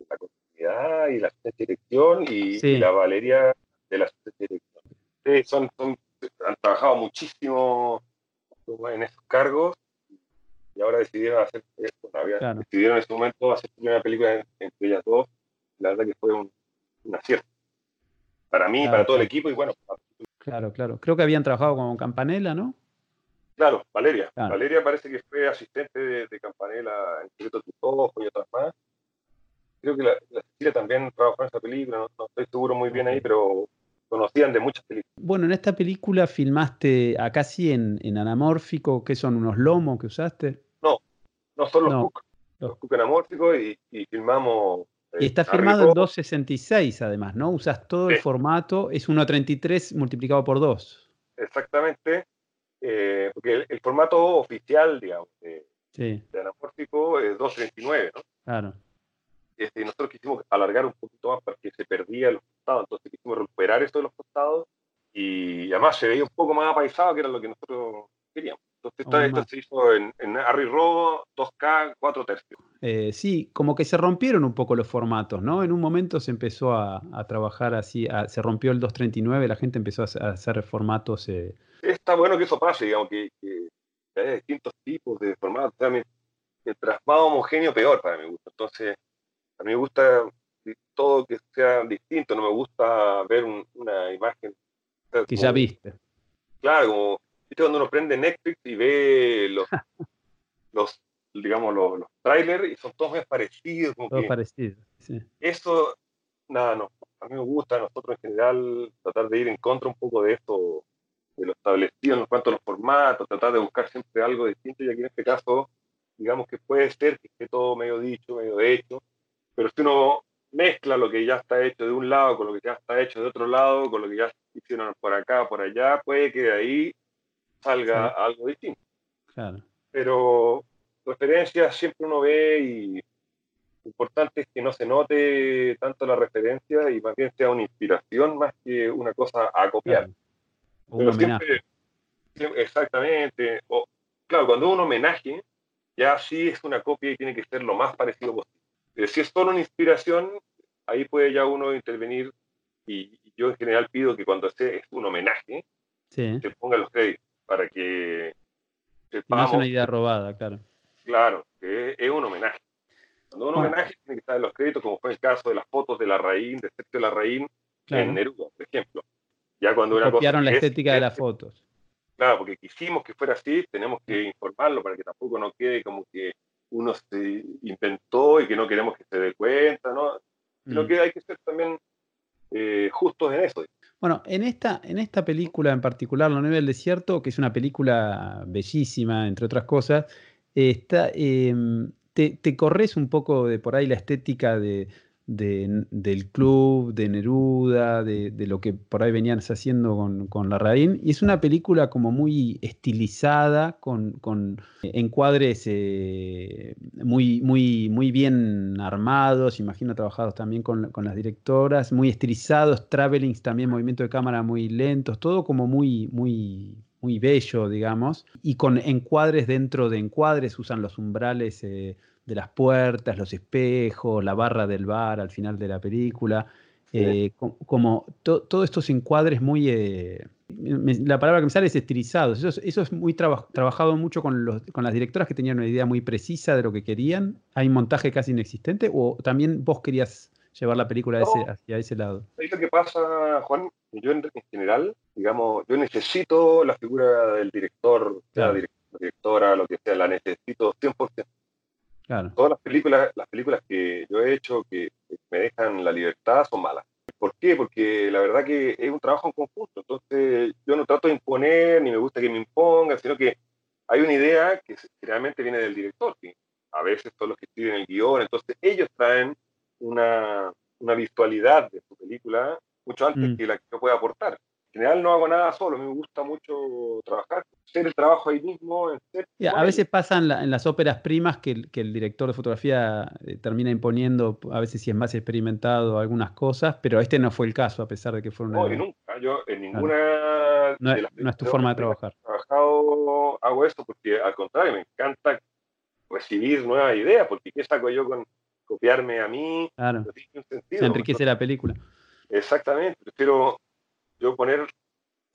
la continuidad y la dirección y, la Valeria de la dirección. son, han trabajado muchísimo en esos cargos y ahora decidieron hacer esto. Decidieron en ese momento hacer una película entre ellas dos. La verdad que fue un, acierto. Para mí, para todo el equipo y bueno. Claro, claro. Creo que habían trabajado con Campanella, ¿no? Claro, Valeria. Valeria parece que fue asistente de, Campanella en Secreto de tus y otras más. Creo que la, Cecilia también trabajó en esa película, no, estoy seguro muy bien ahí, pero conocían de muchas películas. Bueno, en esta película filmaste acá sí en, anamórfico, ¿qué son unos lomos que usaste? No, no son los no. los Cook anamórficos y, filmamos. y está filmado en 266 además, ¿no? Usas todo el formato, es 1.33 multiplicado por 2. Exactamente, eh, porque el, formato oficial, digamos, de, anamórfico es 239, ¿no? Claro. Este, nosotros quisimos alargar un poquito más para que se perdía los costados, entonces quisimos recuperar esto de los costados y además se veía un poco más apaisado, que era lo que nosotros queríamos. Entonces esto, se hizo en, en Harry Robo 2K 4 tercios. Eh, sí, como que se rompieron un poco los formatos, ¿no? En un momento se empezó a, trabajar así, se rompió el 239, la gente empezó a hacer formatos. Eh, Está bueno que eso pase, digamos, que, haya distintos tipos de formatos. mientras más homogéneo, peor para mi gusto. Entonces, a mí me gusta todo que sea distinto, no me gusta ver una imagen. Que ya viste. Claro, como ¿viste cuando uno prende Netflix y ve los, *laughs* los digamos, los, trailers y son todos muy parecidos. todos parecidos, sí. Eso, nada, no. A mí me gusta, a nosotros en general, tratar de ir en contra un poco de esto, de lo establecido en cuanto a los formatos, tratar de buscar siempre algo distinto, y aquí en este caso, digamos que puede ser que esté todo medio dicho, medio hecho, pero si uno mezcla lo que ya está hecho de un lado con lo que ya está hecho de otro lado, con lo que ya hicieron por acá, por allá, puede que de ahí salga algo distinto. Claro. Pero referencias siempre uno ve y lo importante es que no se note tanto la referencia y más bien sea una inspiración más que una cosa a copiar. Pero siempre, exactamente. O, claro, cuando un homenaje, ya sí es una copia y tiene que ser lo más parecido posible. Eh, si es solo una inspiración, ahí puede ya uno intervenir y, yo en general pido que cuando esté es un homenaje, se pongan los créditos para que No es una idea robada, claro. Claro, que es un homenaje. Cuando un homenaje tiene que estar en los créditos, como fue el caso de las fotos de la Larraín, de Sergio Larraín en Neruda, por ejemplo. Ya cuando una Copiaron la estética de las fotos. Claro, porque quisimos que fuera así, tenemos que informarlo para que tampoco no quede como que uno se inventó y que no queremos que se dé cuenta, ¿no? Sino mm. que hay que ser también eh, justos en eso. Bueno, en esta, en esta película en particular, La Nieve del Desierto, que es una película bellísima, entre otras cosas, está, em, te, corres un poco de por ahí la estética de, del club, de Neruda, de, lo que por ahí venían haciendo con, con Larraín. Y es una película como muy estilizada, con, encuadres eh, muy, muy, muy bien armados, imagino trabajados también con, las directoras, muy estilizados, travelings también, movimiento de cámara muy lentos, todo como muy, muy, muy bello, digamos, y con encuadres dentro de encuadres, usan los umbrales. Eh, de las puertas, los espejos, la barra del bar al final de la película, eh, como todos estos encuadres muy... Eh, la palabra que me sale es estilizados. Eso, es muy trabajado mucho con, los, con las directoras que tenían una idea muy precisa de lo que querían. ¿Hay montaje casi inexistente o también vos querías llevar la película hacia ese lado? Es lo que pasa, Juan. Yo en, general, digamos, yo necesito la figura del director, la directora, lo que sea, la necesito 100%. Todas las películas, las películas que yo he hecho que me dejan la libertad son malas. ¿Por qué? Porque la verdad que es un trabajo en conjunto. Entonces, yo no trato de imponer, ni me gusta que me impongan, sino que hay una idea que realmente viene del director, que a veces son los que escriben el guion. Entonces, ellos traen una, una virtualidad de su película mucho antes mm. que la que yo pueda aportar. general no hago nada solo, me gusta mucho trabajar, hacer el trabajo ahí mismo. a veces pasa en, las óperas primas que, el director de fotografía eh, termina imponiendo, a veces si es más experimentado, algunas cosas, pero este no fue el caso, a pesar de que fue una... No, nunca, yo en ninguna... No, es, tu forma de trabajar. Trabajado, hago esto porque al contrario, me encanta recibir nuevas ideas, porque ¿qué saco yo con copiarme a mí? Claro. Se enriquece la película. Exactamente, prefiero yo poner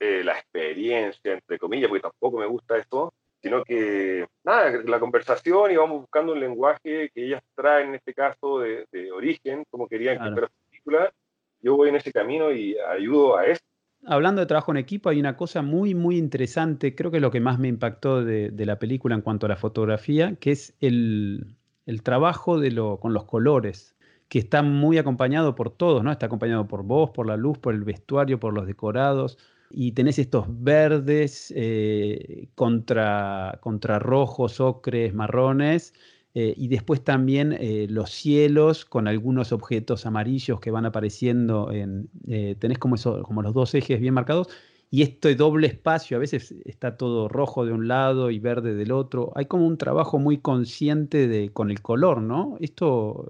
eh, la experiencia, entre comillas, porque tampoco me gusta esto, sino que, nada, la conversación y vamos buscando un lenguaje que ellas traen, en este caso, de, origen, como querían que fuera la película. Yo voy en ese camino y ayudo a eso. Hablando de trabajo en equipo, hay una cosa muy, muy interesante, creo que es lo que más me impactó de, la película en cuanto a la fotografía, que es el, el trabajo de lo, con los colores que está muy acompañado por todos, ¿no? Está acompañado por vos, por la luz, por el vestuario, por los decorados. Y tenés estos verdes eh, contra, contra rojos, ocres, marrones. Eh, y después también eh, los cielos con algunos objetos amarillos que van apareciendo. En, tenés como, como los dos ejes bien marcados y este doble espacio, a veces está todo rojo de un lado y verde del otro. Hay como un trabajo muy consciente de, con el color, ¿no? Esto,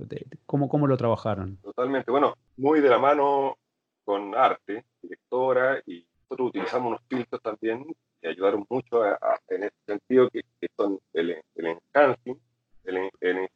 ¿cómo, ¿cómo lo trabajaron? Totalmente, bueno, muy de la mano con arte, directora, y nosotros utilizamos unos filtros también que ayudaron mucho en ese sentido, que, son el, el el, el,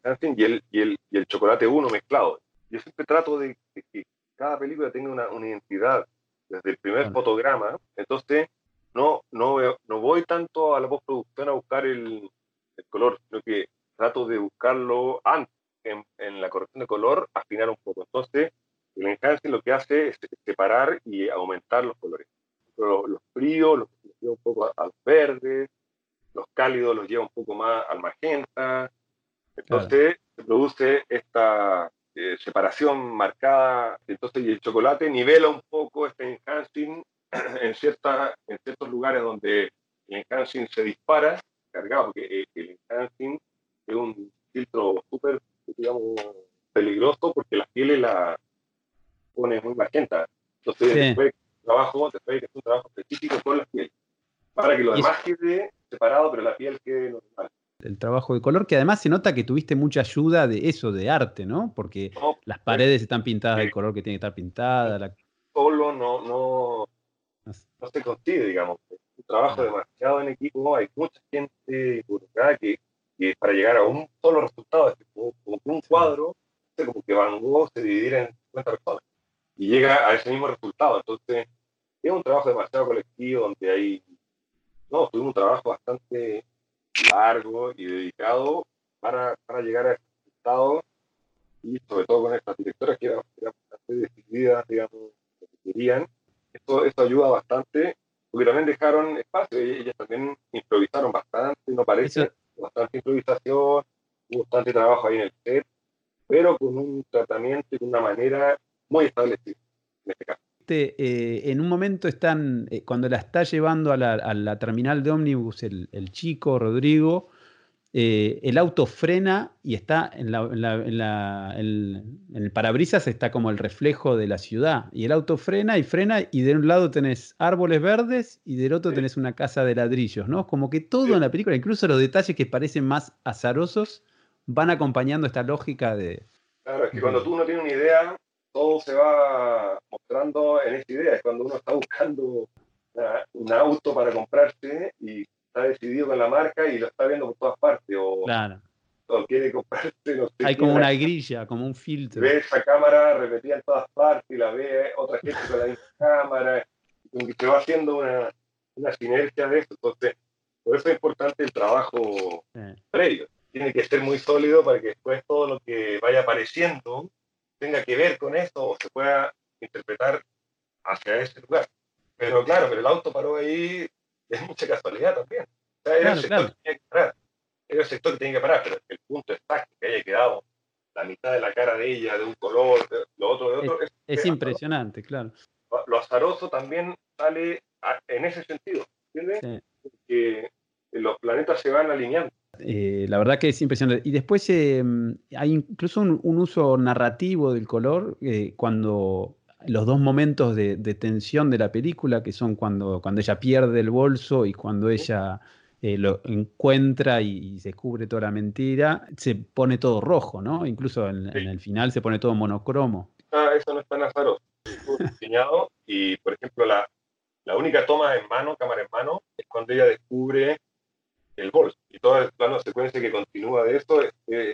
y, el, el chocolate uno mezclado. Yo siempre trato de, que cada película tenga una, una identidad desde el primer fotograma. Entonces, no, no, no voy tanto a la postproducción a buscar el, el, color, sino que trato de buscarlo antes, en, en, la corrección de color, afinar un poco. Entonces, el enhancing lo que hace es separar y aumentar los colores. Los, los fríos los, lleva un poco al verde, los cálidos los lleva un poco más al magenta. Entonces, se produce esta eh, separación marcada, entonces y el chocolate nivela un poco este enhancing en, cierta, en ciertos lugares donde el enhancing se dispara, cargado, porque eh, el enhancing es un filtro súper, digamos, peligroso porque la piel la pone muy magenta. Entonces, después trabajo, después que es un trabajo específico con la piel, para que lo demás quede separado, pero la piel quede normal el trabajo de color, que además se nota que tuviste mucha ayuda de eso, de arte, ¿no? Porque las paredes están pintadas del color que tiene que estar pintada. La... Solo no, no, no se consigue, digamos. Es un trabajo demasiado en equipo, hay mucha gente involucrada que, que para llegar a un solo resultado, como, como un cuadro, como que Van Gogh se dividiera en 50 personas y llega a ese mismo resultado. Entonces, es un trabajo demasiado colectivo donde hay, no, tuvimos un trabajo bastante largo y dedicado para, para llegar a este resultado y sobre todo con estas directoras que eran, bastante decididas, digamos, querían. Esto, esto ayuda bastante, porque también dejaron espacio, ellas también improvisaron bastante, no parece, bastante improvisación, bastante trabajo ahí en el set, pero con un tratamiento y una manera muy establecida en este caso. Eh, en un momento están, eh, cuando la está llevando a la, terminal de ómnibus el, chico Rodrigo, eh, el auto frena y está en, el parabrisas está como el reflejo de la ciudad. Y el auto frena y frena y de un lado tenés árboles verdes y del otro tenés una casa de ladrillos, ¿no? Como que todo en la película, incluso los detalles que parecen más azarosos, van acompañando esta lógica de... Claro, es que cuando tú no tienes una idea, todo se va mostrando en esta idea. Es cuando uno está buscando un auto para comprarse y está decidido con la marca y lo está viendo por todas partes. O, claro. quiere comprarse, Hay como una grilla, como un filtro. Ve esa cámara repetida en todas partes y la ve otra gente con la misma cámara. Y se va haciendo una, una sinergia de eso. Entonces, por eso es importante el trabajo previo. Tiene que ser muy sólido para que después todo lo que vaya apareciendo tenga que ver con esto o se pueda interpretar hacia ese lugar. Pero claro, pero el auto paró ahí, es mucha casualidad también. O sea, era el sector que tenía que parar. Era el sector que tenía que parar, pero el punto exacto que haya quedado la mitad de la cara de ella de un color, lo otro de otro. Es, es, impresionante, claro. Lo azaroso también sale en ese sentido, ¿entiendes? Que los planetas se van alineando. Eh, la verdad que es impresionante. Y después em, hay incluso un, uso narrativo del color eh, cuando los dos momentos de, tensión de la película, que son cuando, cuando ella pierde el bolso y cuando ella eh, lo encuentra y, se descubre toda la mentira, se pone todo rojo, ¿no? Incluso en, el final se pone todo monocromo. Ah, eso no es tan azaroso. diseñado y, por ejemplo, la, la única toma en mano, cámara en mano, es cuando ella descubre el bolso. Y todo el plano secuencia que continúa de esto es,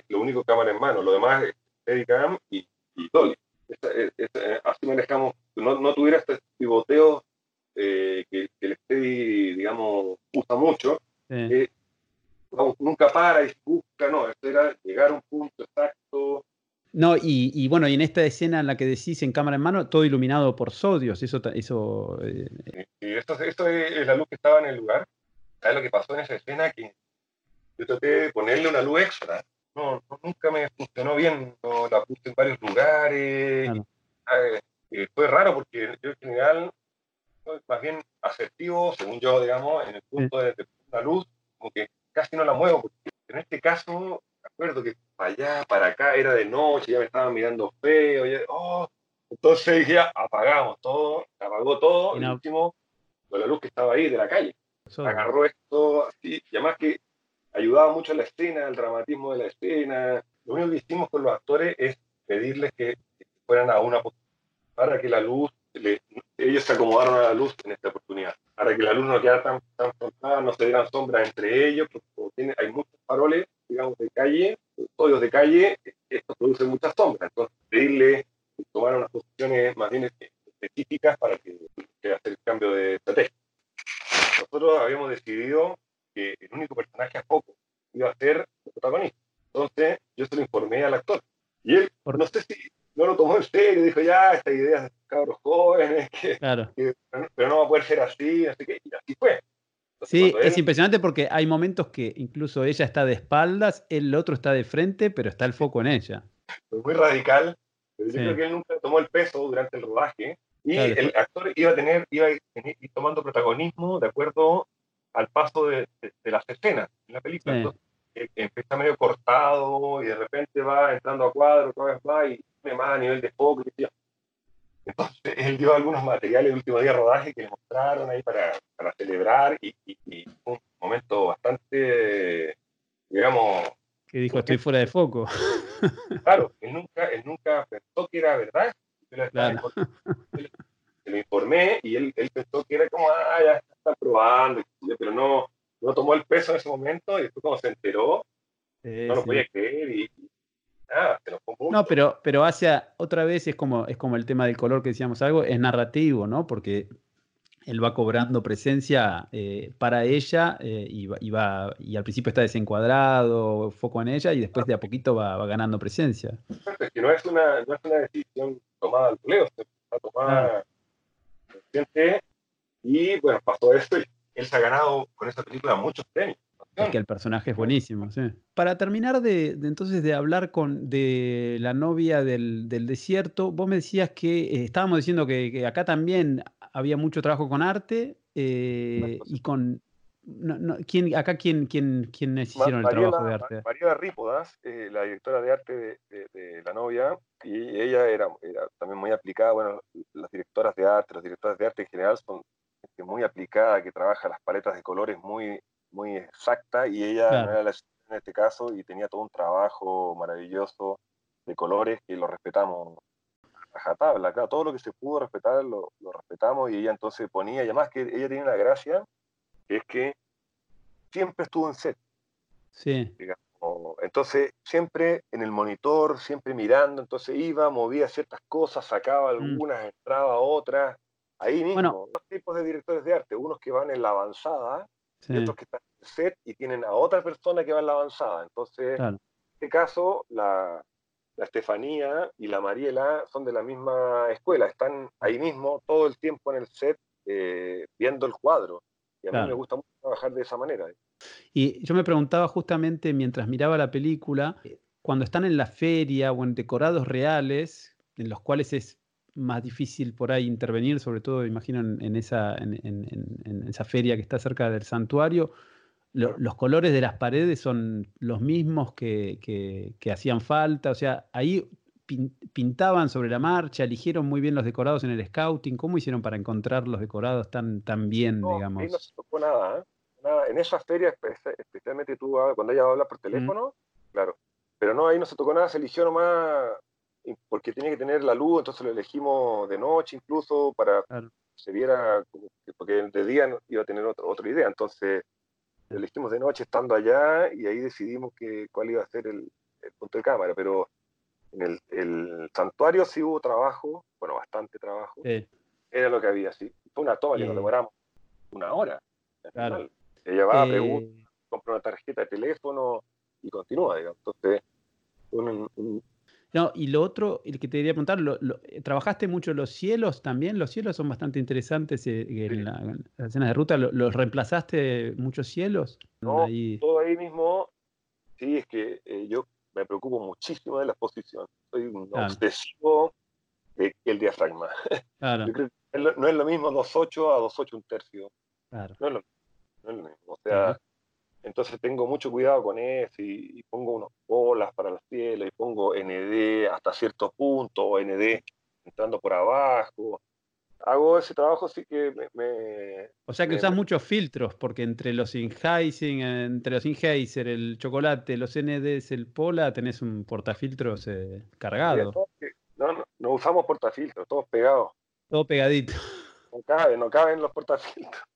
lo único cámara en mano. Lo demás es Steadicam y, y Dolly. Eh, así manejamos, no, no tuviera este pivoteo eh, que, el Steady, digamos, usa mucho. Eh, nunca para y busca, no, esto era llegar a un punto exacto. No, y, y, bueno, y en esta escena en la que decís en cámara en mano, todo iluminado por sodios, eso... eso esto, esto es la luz que estaba en el lugar. ¿Sabes lo que pasó en esa escena? Que yo traté de ponerle una luz extra no, nunca me funcionó bien, no, la puse en varios lugares. Eh, fue raro porque yo en general soy más bien asertivo, según yo, digamos, en el punto de, de la luz, como que casi no la muevo, porque en este caso, me acuerdo que para allá, para acá, era de noche, ya me estaban mirando feo, oh, entonces dije, apagamos todo, apagó todo, y el último, con la luz que estaba ahí de la calle. Agarró esto así, y además que ayudaba mucho la escena, al dramatismo de la escena. Lo único que hicimos con los actores es pedirles que fueran a una para que la luz, ellos se acomodaron a la luz en esta oportunidad, para que la luz no quedara tan, tan no se dieran sombras entre ellos, porque hay muchos faroles, digamos, de calle, estudios de calle, esto produce muchas sombras. Entonces, pedirle que tomaran unas posiciones más bien específicas para que, que hacer el cambio de estrategia. Nosotros habíamos decidido que el único personaje a poco iba a ser el protagonista. Entonces yo se lo informé al actor. Y él, no sé si no lo tomó en serio, dijo, ya, esta idea de cabros jóvenes, que, pero no va a poder ser así, así que y así fue. sí, es impresionante porque hay momentos que incluso ella está de espaldas, el otro está de frente, pero está el foco en ella. Fue muy radical, pero yo creo que él nunca tomó el peso durante el rodaje y el actor iba a tener, iba a ir tomando protagonismo de acuerdo al paso de, las escenas en la película. Entonces, eh, empieza medio cortado y de repente va entrando a cuadro, otra vez va y tiene más a nivel de foco. Entonces, *laughs* él dio algunos materiales el último día de rodaje que le mostraron ahí para, para celebrar y, y, un momento bastante, digamos... Que dijo, estoy fuera de foco. Claro, él nunca, él nunca pensó que era verdad. Claro. Se lo informé y él, él pensó que era como, ah, ya está probando, pero no, no tomó el peso en ese momento y después cuando se enteró, no lo podía creer y, nada, se lo No, pero, pero hacia, otra vez es como, es como el tema del color que decíamos algo, es narrativo, ¿no? Porque él va cobrando presencia eh, para ella eh, y, va, y, al principio está desencuadrado, foco en ella y después de a poquito va, va ganando presencia. Es que no es una, no es una decisión tomada al pleo, está tomada y bueno, pasó esto y él se ha ganado con esta película muchos premios. Es que el personaje es buenísimo, sí. Para terminar de, entonces de hablar con de la novia del, desierto, vos me decías que eh, estábamos diciendo que, acá también había mucho trabajo con arte eh, y con ¿quién, acá quién, quién, quiénes hicieron el trabajo de arte. María Rípodas, eh, la directora de arte de, la novia, y ella era, era, también muy aplicada. Bueno, las directoras de arte, las directoras de arte en general son muy aplicada, que trabaja las paletas de colores muy, muy exacta, y ella era la en este caso y tenía todo un trabajo maravilloso de colores que lo respetamos a tabla, claro, todo lo que se pudo respetar lo, respetamos y ella entonces ponía, y además que ella tiene una gracia, es que siempre estuvo en set. Sí. entonces, siempre en el monitor, siempre mirando, entonces iba, movía ciertas cosas, sacaba mm. algunas, entraba otras, Ahí mismo, dos tipos de directores de arte, unos que van en la avanzada y otros que están en set y tienen a otra persona que va en la avanzada. Entonces, en este caso, la, la Estefanía y la Mariela son de la misma escuela, están ahí mismo todo el tiempo en el set eh, viendo el cuadro. Y a mí me gusta mucho trabajar de esa manera. Y yo me preguntaba justamente mientras miraba la película, cuando están en la feria o en decorados reales, en los cuales es más difícil por ahí intervenir, sobre todo, imagino, en, esa, en, esa feria que está cerca del santuario. los colores de las paredes son los mismos que, hacían falta. O sea, ahí pintaban sobre la marcha, eligieron muy bien los decorados en el scouting. ¿Cómo hicieron para encontrar los decorados tan, tan bien, digamos? Ahí no se tocó nada, ¿eh? nada. En esas ferias, especialmente tú, cuando ella habla por teléfono, claro. Pero no, ahí no se tocó nada, se eligió nomás porque tenía que tener la luz, entonces lo elegimos de noche incluso para que se viera, porque de día iba a tener otra idea. Entonces lo elegimos de noche estando allá y ahí decidimos que, cuál iba a ser el, punto de cámara. Pero en el, santuario sí hubo trabajo, bueno, bastante trabajo. Era lo que había, sí. Fue una toma que nos demoramos una hora. Claro. Ella va, pregunta, compra una tarjeta de teléfono y continúa, digamos. Entonces, un, no, y lo otro, el que te quería preguntar, lo, eh, ¿trabajaste mucho los cielos también? Los cielos son bastante interesantes eh, en, la, las escenas de ruta. ¿Los reemplazaste muchos cielos? No, todo ahí mismo. Sí, es que eh, yo me preocupo muchísimo de la exposición. Soy un obsesivo de el diafragma. Claro. Yo creo que no es lo mismo 2.8 a 2.8 un tercio. Claro. No es lo, no es lo mismo. O sea, entonces tengo mucho cuidado con eso y, pongo unas bolas para los cielos y pongo ND hasta cierto punto, ND entrando por abajo. Hago ese trabajo sí que me... o sea que usas muchos filtros, porque entre los Sennheiser, entre los el chocolate, los NDs, el Pola, tenés un portafiltros eh, cargado. No, no, usamos portafiltros, todos pegados. Todo pegadito. No caben, no caben los portafiltros. *laughs*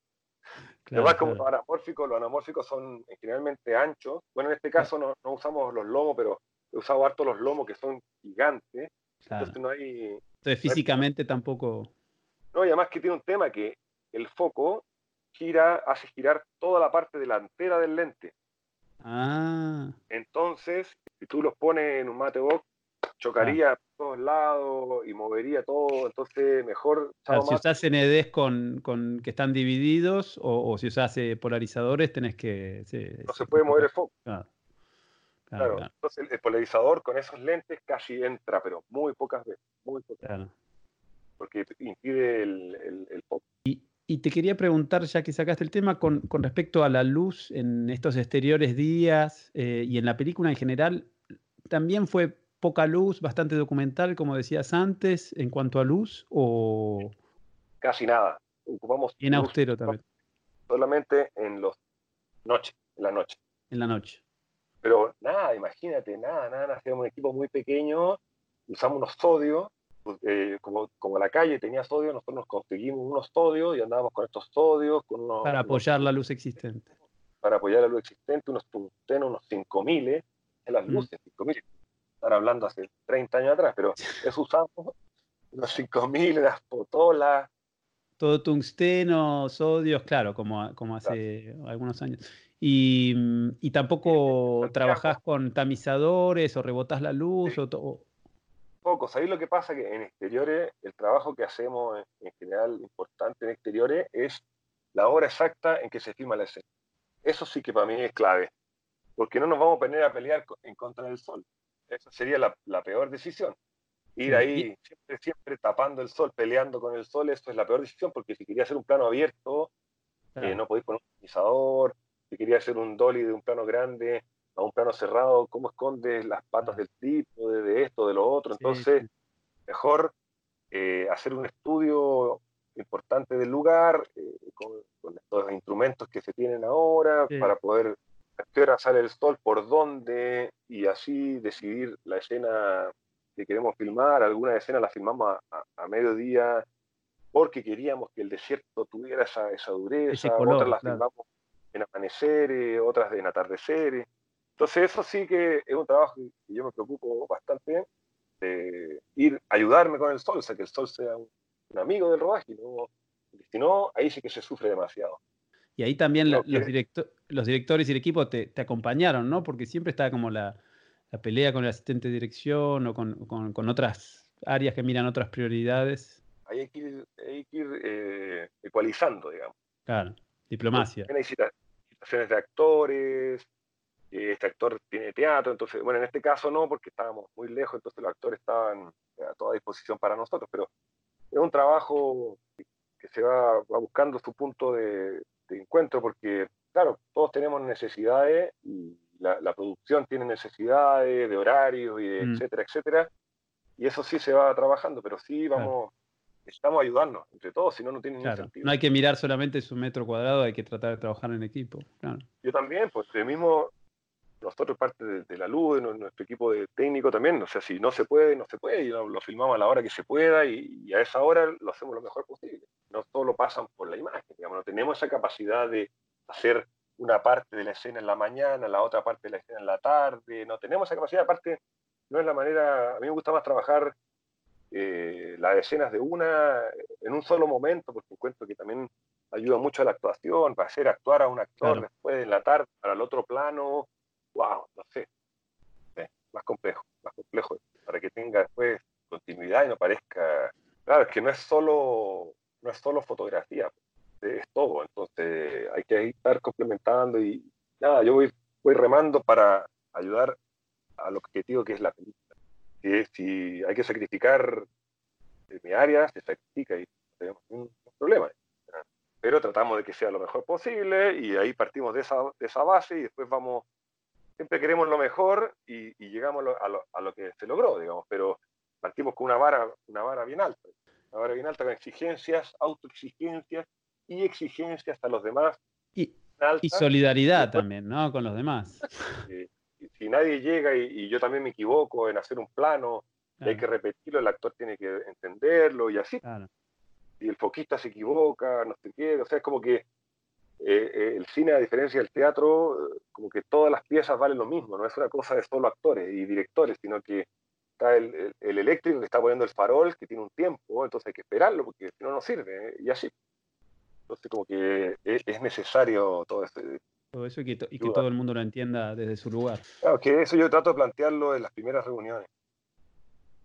Además, como los anamórficos, los anamórficos son generalmente anchos. Bueno, en este caso no, usamos los lomos, pero he usado harto los lomos que son gigantes. Entonces no hay. Entonces físicamente tampoco. No, y además que tiene un tema que el foco gira, hace girar toda la parte delantera del lente. Ah. Entonces, si tú los pones en un matebox, chocaría por todos lados y movería todo, entonces mejor... si usas NDs con, con, que están divididos o, si usas eh, polarizadores tenés que... no se, puede mover el foco. Claro. entonces el, polarizador con esos lentes casi entra, pero muy pocas veces, muy pocas. Porque impide el, el, foco. Y, y, te quería preguntar, ya que sacaste el tema, con, con respecto a la luz en estos exteriores días eh, y en la película en general, ¿también fue poca luz, bastante documental, como decías antes, en cuanto a luz, o... Casi nada. Ocupamos en austero también. Solamente en los noche, en la noche. En la noche. Pero nada, imagínate, nada, nada, hacíamos un equipo muy pequeño, usamos unos sodios, eh, como, como la calle tenía sodio, nosotros nos conseguimos unos sodios y andábamos con estos sodios. Con unos, para apoyar la luz existente. Para apoyar la luz existente, unos tungstenos, unos 5000, en las mm. luces, 5000 estar hablando hace 30 años atrás, pero *laughs* eso usamos los 5000, las potolas. Todo tungsteno, sodios, claro, como, como hace algunos años. Y, y tampoco trabajás con tamizadores o rebotás la luz o todo. Poco, ¿sabéis lo que pasa? Que en exteriores, el trabajo que hacemos en general importante en exteriores es la hora exacta en que se filma la escena. Eso sí que para mí es clave, porque no nos vamos a poner a pelear en contra del sol. Esa sería la, peor decisión. Ir ahí siempre, siempre tapando el sol, peleando con el sol, eso es la peor decisión, porque si quería hacer un plano abierto, eh, no podéis poner un optimizador, si quería hacer un dolly de un plano grande a un plano cerrado, ¿cómo escondes las patas del tipo, de, esto, de lo otro? Entonces, mejor eh, hacer un estudio importante del lugar, eh, con, con, estos instrumentos que se tienen ahora, para poder a qué hora sale el sol, por dónde, y así decidir la escena que queremos filmar. Algunas escenas las filmamos a, mediodía porque queríamos que el desierto tuviera esa, esa dureza, otras las filmamos en amaneceres, otras en atardeceres. Entonces eso sí que es un trabajo que yo me preocupo bastante de ir a ayudarme con el sol, o sea, que el sol sea un, amigo del rodaje, si no, ahí sí que se sufre demasiado. Y ahí también los, los, directores y el equipo te, acompañaron, ¿no? Porque siempre está como la, pelea con el asistente de dirección o con, otras áreas que miran otras prioridades. Ahí hay que ir, hay que ir eh, ecualizando, digamos. Claro, diplomacia. Hay citaciones de actores, este actor tiene teatro, entonces, bueno, en este caso no, porque estábamos muy lejos, entonces los actores estaban a toda disposición para nosotros, pero es un trabajo que se va buscando su punto de, encuentro, porque, claro, todos tenemos necesidades y la, producción tiene necesidades de horarios y de mm. etcétera, etcétera. y eso sí se va trabajando, pero sí vamos, necesitamos ayudarnos entre todos, si no, no tiene ningún sentido. No hay que mirar solamente su metro cuadrado, hay que tratar de trabajar en equipo. Yo también, pues el mismo, nosotros parte de, la luz, de nuestro equipo de técnico también, o sea, si no se puede, no se puede, y lo, filmamos a la hora que se pueda y, a esa hora lo hacemos lo mejor posible. No solo pasan por la imagen, digamos, no tenemos esa capacidad de hacer una parte de la escena en la mañana, la otra parte de la escena en la tarde, no tenemos esa capacidad, aparte no es la manera, a mí me gusta más trabajar eh, las escenas de una en un solo momento, porque encuentro que también ayuda mucho a la actuación, para hacer actuar a un actor después en la tarde, para el otro plano, wow, no sé, más complejo, más complejo, para que tenga después continuidad y no parezca, claro, es que no es solo, no es solo fotografía, es todo, entonces hay que estar complementando y nada, yo voy, voy remando para ayudar al objetivo que es la película. Que si hay que sacrificar mi área, se sacrifica y tenemos ningún problema. Pero tratamos de que sea lo mejor posible y ahí partimos de esa, de esa base y después vamos, siempre queremos lo mejor y, llegamos a lo, a lo, que se logró, digamos, pero partimos con una vara, una vara bien alta, una vara bien alta con exigencias, autoexigencias y exigencias a los demás. Y, y solidaridad también, ¿no? Con los demás. si nadie llega y, yo también me equivoco en hacer un plano, hay que repetirlo, el actor tiene que entenderlo y así. Y el foquista se equivoca, no sé qué, o sea, es como que eh, eh, el cine, a diferencia del teatro, como que todas las piezas valen lo mismo, no es una cosa de solo actores y directores, sino que está el, eléctrico que está poniendo el farol, que tiene un tiempo, entonces hay que esperarlo, porque si no, no sirve, y así. Entonces, como que es, es necesario todo esto todo eso y que, todo el mundo lo entienda desde su lugar. Claro, que eso yo trato de plantearlo en las primeras reuniones.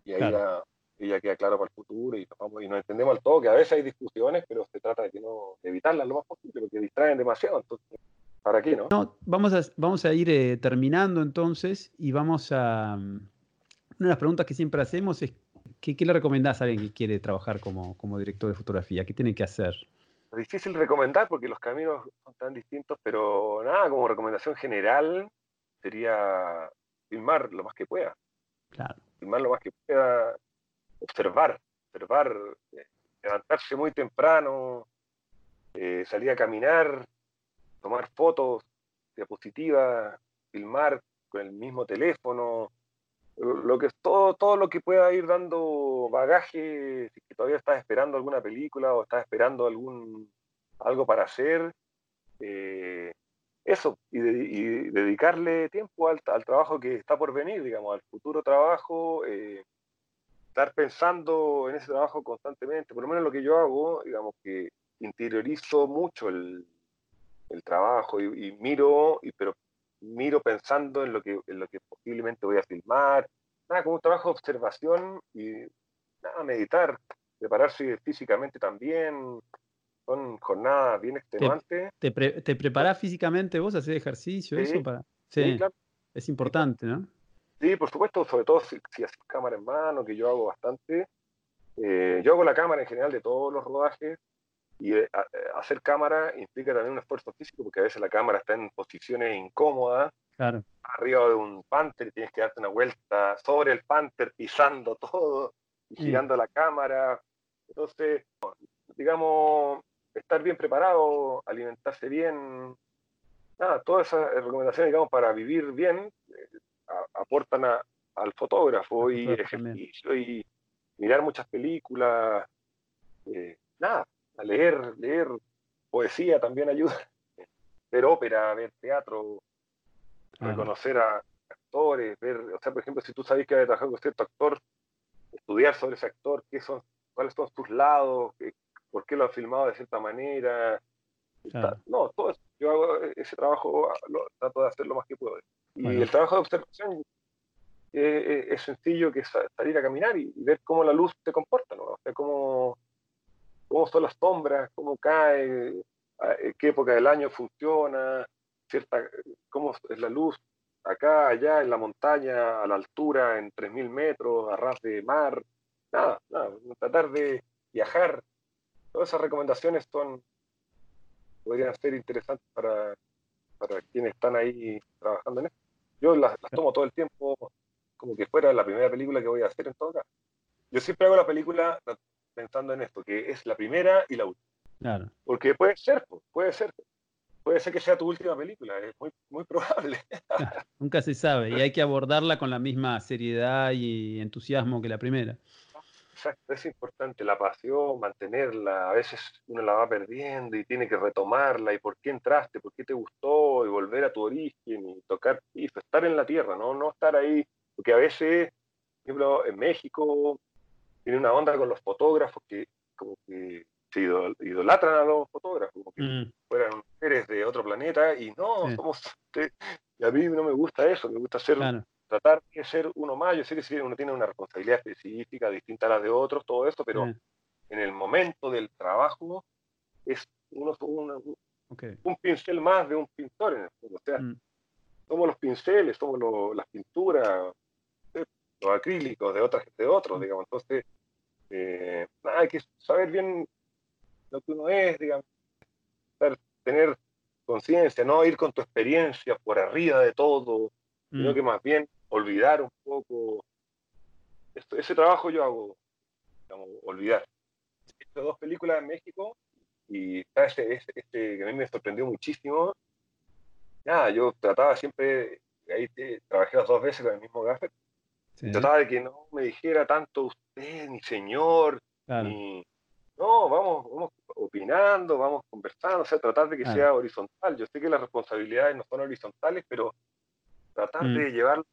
Y ahí ya, queda claro para el futuro y nos, vamos, y nos entendemos al todo, que a veces hay discusiones, pero se trata de, que no, evitarlas lo más posible, porque distraen demasiado. Entonces, ¿para qué, no? no vamos, a, vamos a ir eh, terminando entonces y vamos a... Mm, una de las preguntas que siempre hacemos es, ¿qué, qué le recomendás a alguien que quiere trabajar como, como director de fotografía? ¿Qué tiene que hacer? difícil recomendar porque los caminos son tan distintos, pero nada, como recomendación general sería filmar lo más que pueda. Claro. Filmar lo más que pueda, observar, observar, eh, levantarse muy temprano, eh, salir a caminar, tomar fotos, diapositivas, filmar con el mismo teléfono, lo que todo, todo lo que pueda ir dando bagaje, si que todavía estás esperando alguna película o estás esperando algún algo para hacer, eh, eso, y, dedicarle tiempo al, trabajo que está por venir, digamos, al futuro trabajo, estar pensando en ese trabajo constantemente, por lo menos lo que yo hago, digamos que interiorizo mucho el, trabajo y, miro, y, pero miro pensando en lo que, en lo que posiblemente voy a filmar, nada, como un trabajo de observación y nada, meditar, prepararse físicamente también, son jornadas bien extenuantes. ¿Te, te, preparás físicamente vos, hacer ejercicio, eso? Para... Sí, claro. es importante, ¿no? Sí, por supuesto, sobre todo si, si haces cámara en mano, que yo hago bastante. Eh, yo hago la cámara en general de todos los rodajes, y eh, eh, hacer cámara implica también un esfuerzo físico, porque a veces la cámara está en posiciones incómodas, claro. arriba de un panther, y tienes que darte una vuelta sobre el panther, pisando *laughs* todo, y girando la cámara. Entonces, digamos, estar bien preparado, alimentarse bien, nada, todas esas recomendaciones, digamos, para vivir bien, eh, aportan al fotógrafo y ejercicio y mirar muchas películas, nada, a leer, leer poesía también ayuda, *laughs* ver ópera, ver teatro, reconocer a actores, ver, o sea, por ejemplo, si tú sabes que has trabajado con cierto actor, estudiar sobre ese actor, qué son, cuáles son sus lados, por qué lo ha filmado de cierta manera. No, todo eso. Yo hago ese trabajo, lo, trato de hacer lo más que puedo. Y el trabajo de observación eh, eh, es sencillo que salir a caminar y, ver cómo la luz se comporta, ¿no? O sea, cómo, cómo son las sombras, cómo cae, qué época del año funciona, cierta, cómo es la luz acá, allá, en la montaña, a la altura, en 3.000 metros, a ras de mar, nada, nada, tratar de viajar. Todas esas recomendaciones son, podrían ser interesantes para, para quienes están ahí trabajando en esto. Yo las, las tomo todo el tiempo, como que fuera la primera película que voy a hacer en todo caso. Yo siempre hago la película pensando en esto, que es la primera y la última. Claro. Porque puede ser, puede ser. Puede ser que sea tu última película, es muy, muy probable. *laughs* Nunca se sabe, y hay que abordarla con la misma seriedad y entusiasmo que la primera. Exacto, es importante la pasión, mantenerla. A veces uno la va perdiendo y tiene que retomarla. ¿Y por qué entraste? ¿Por qué te gustó? Y volver a tu origen y tocar piso, estar en la tierra, ¿no? No estar ahí. Porque a veces, por ejemplo, en México tiene una onda con los fotógrafos que como que se idolatran a los fotógrafos, como que mm. fueran seres de otro planeta y no, somos... *laughs* Y a mí no me gusta eso, me gusta ser tratar de ser uno más. Yo sé que uno tiene una responsabilidad específica, distinta a la de otros, todo esto, pero en el momento del trabajo es uno un pincel más de un pintor en el fondo. O sea, mm. somos los pinceles, somos las pinturas, los acrílicos de otras de otros, mm. digamos. Entonces, eh, hay que saber bien lo que uno es, digamos, tener conciencia, no ir con tu experiencia por arriba de todo, sino mm. que más bien olvidar un poco. ese trabajo yo hago, digamos, olvidar. He hecho dos películas en México y está este, que a mí me sorprendió muchísimo. Nada, yo trataba siempre, ahí trabajé las dos veces con el mismo gaffer, trataba de que no me dijera tanto usted, ni señor, ni... No, vamos, vamos opinando, vamos conversando, o sea, tratar de que sea horizontal. Yo sé que las responsabilidades no son horizontales, pero tratar mm. de llevarlo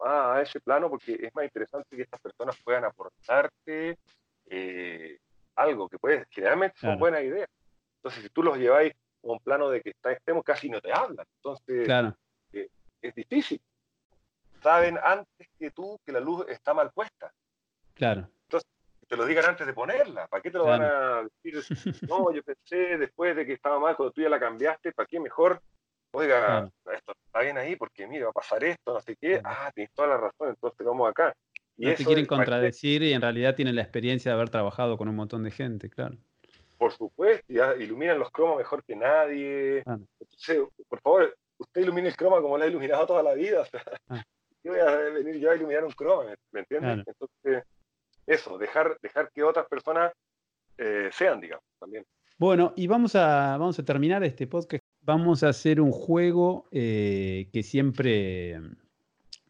a ese plano porque es más interesante que estas personas puedan aportarte eh, algo que puede, generalmente son buenas ideas. Entonces, si tú los lleváis a un plano de que está extremo, casi no te hablan. Entonces, eh, es difícil. Saben antes que tú que la luz está mal puesta. Claro. Entonces, te lo digan antes de ponerla. ¿Para qué te lo van a decir? *laughs* No, yo pensé después de que estaba mal, cuando tú ya la cambiaste, ¿para qué mejor oiga, esto está bien ahí porque mira, va a pasar esto, no sé qué, ah, tienes toda la razón, entonces vamos acá. Y no te quieren contradecir y en realidad tienen la experiencia de haber trabajado con un montón de gente, claro. Por supuesto, ya iluminan los cromas mejor que nadie. Entonces, por favor, usted ilumine el croma como lo ha iluminado toda la vida. Ah. yo voy a venir yo a iluminar un croma, ¿me entiendes? Entonces, eso, dejar, dejar que otras personas eh, sean, digamos, también. Bueno, y vamos a, vamos a terminar este podcast vamos a hacer un juego eh, que, siempre,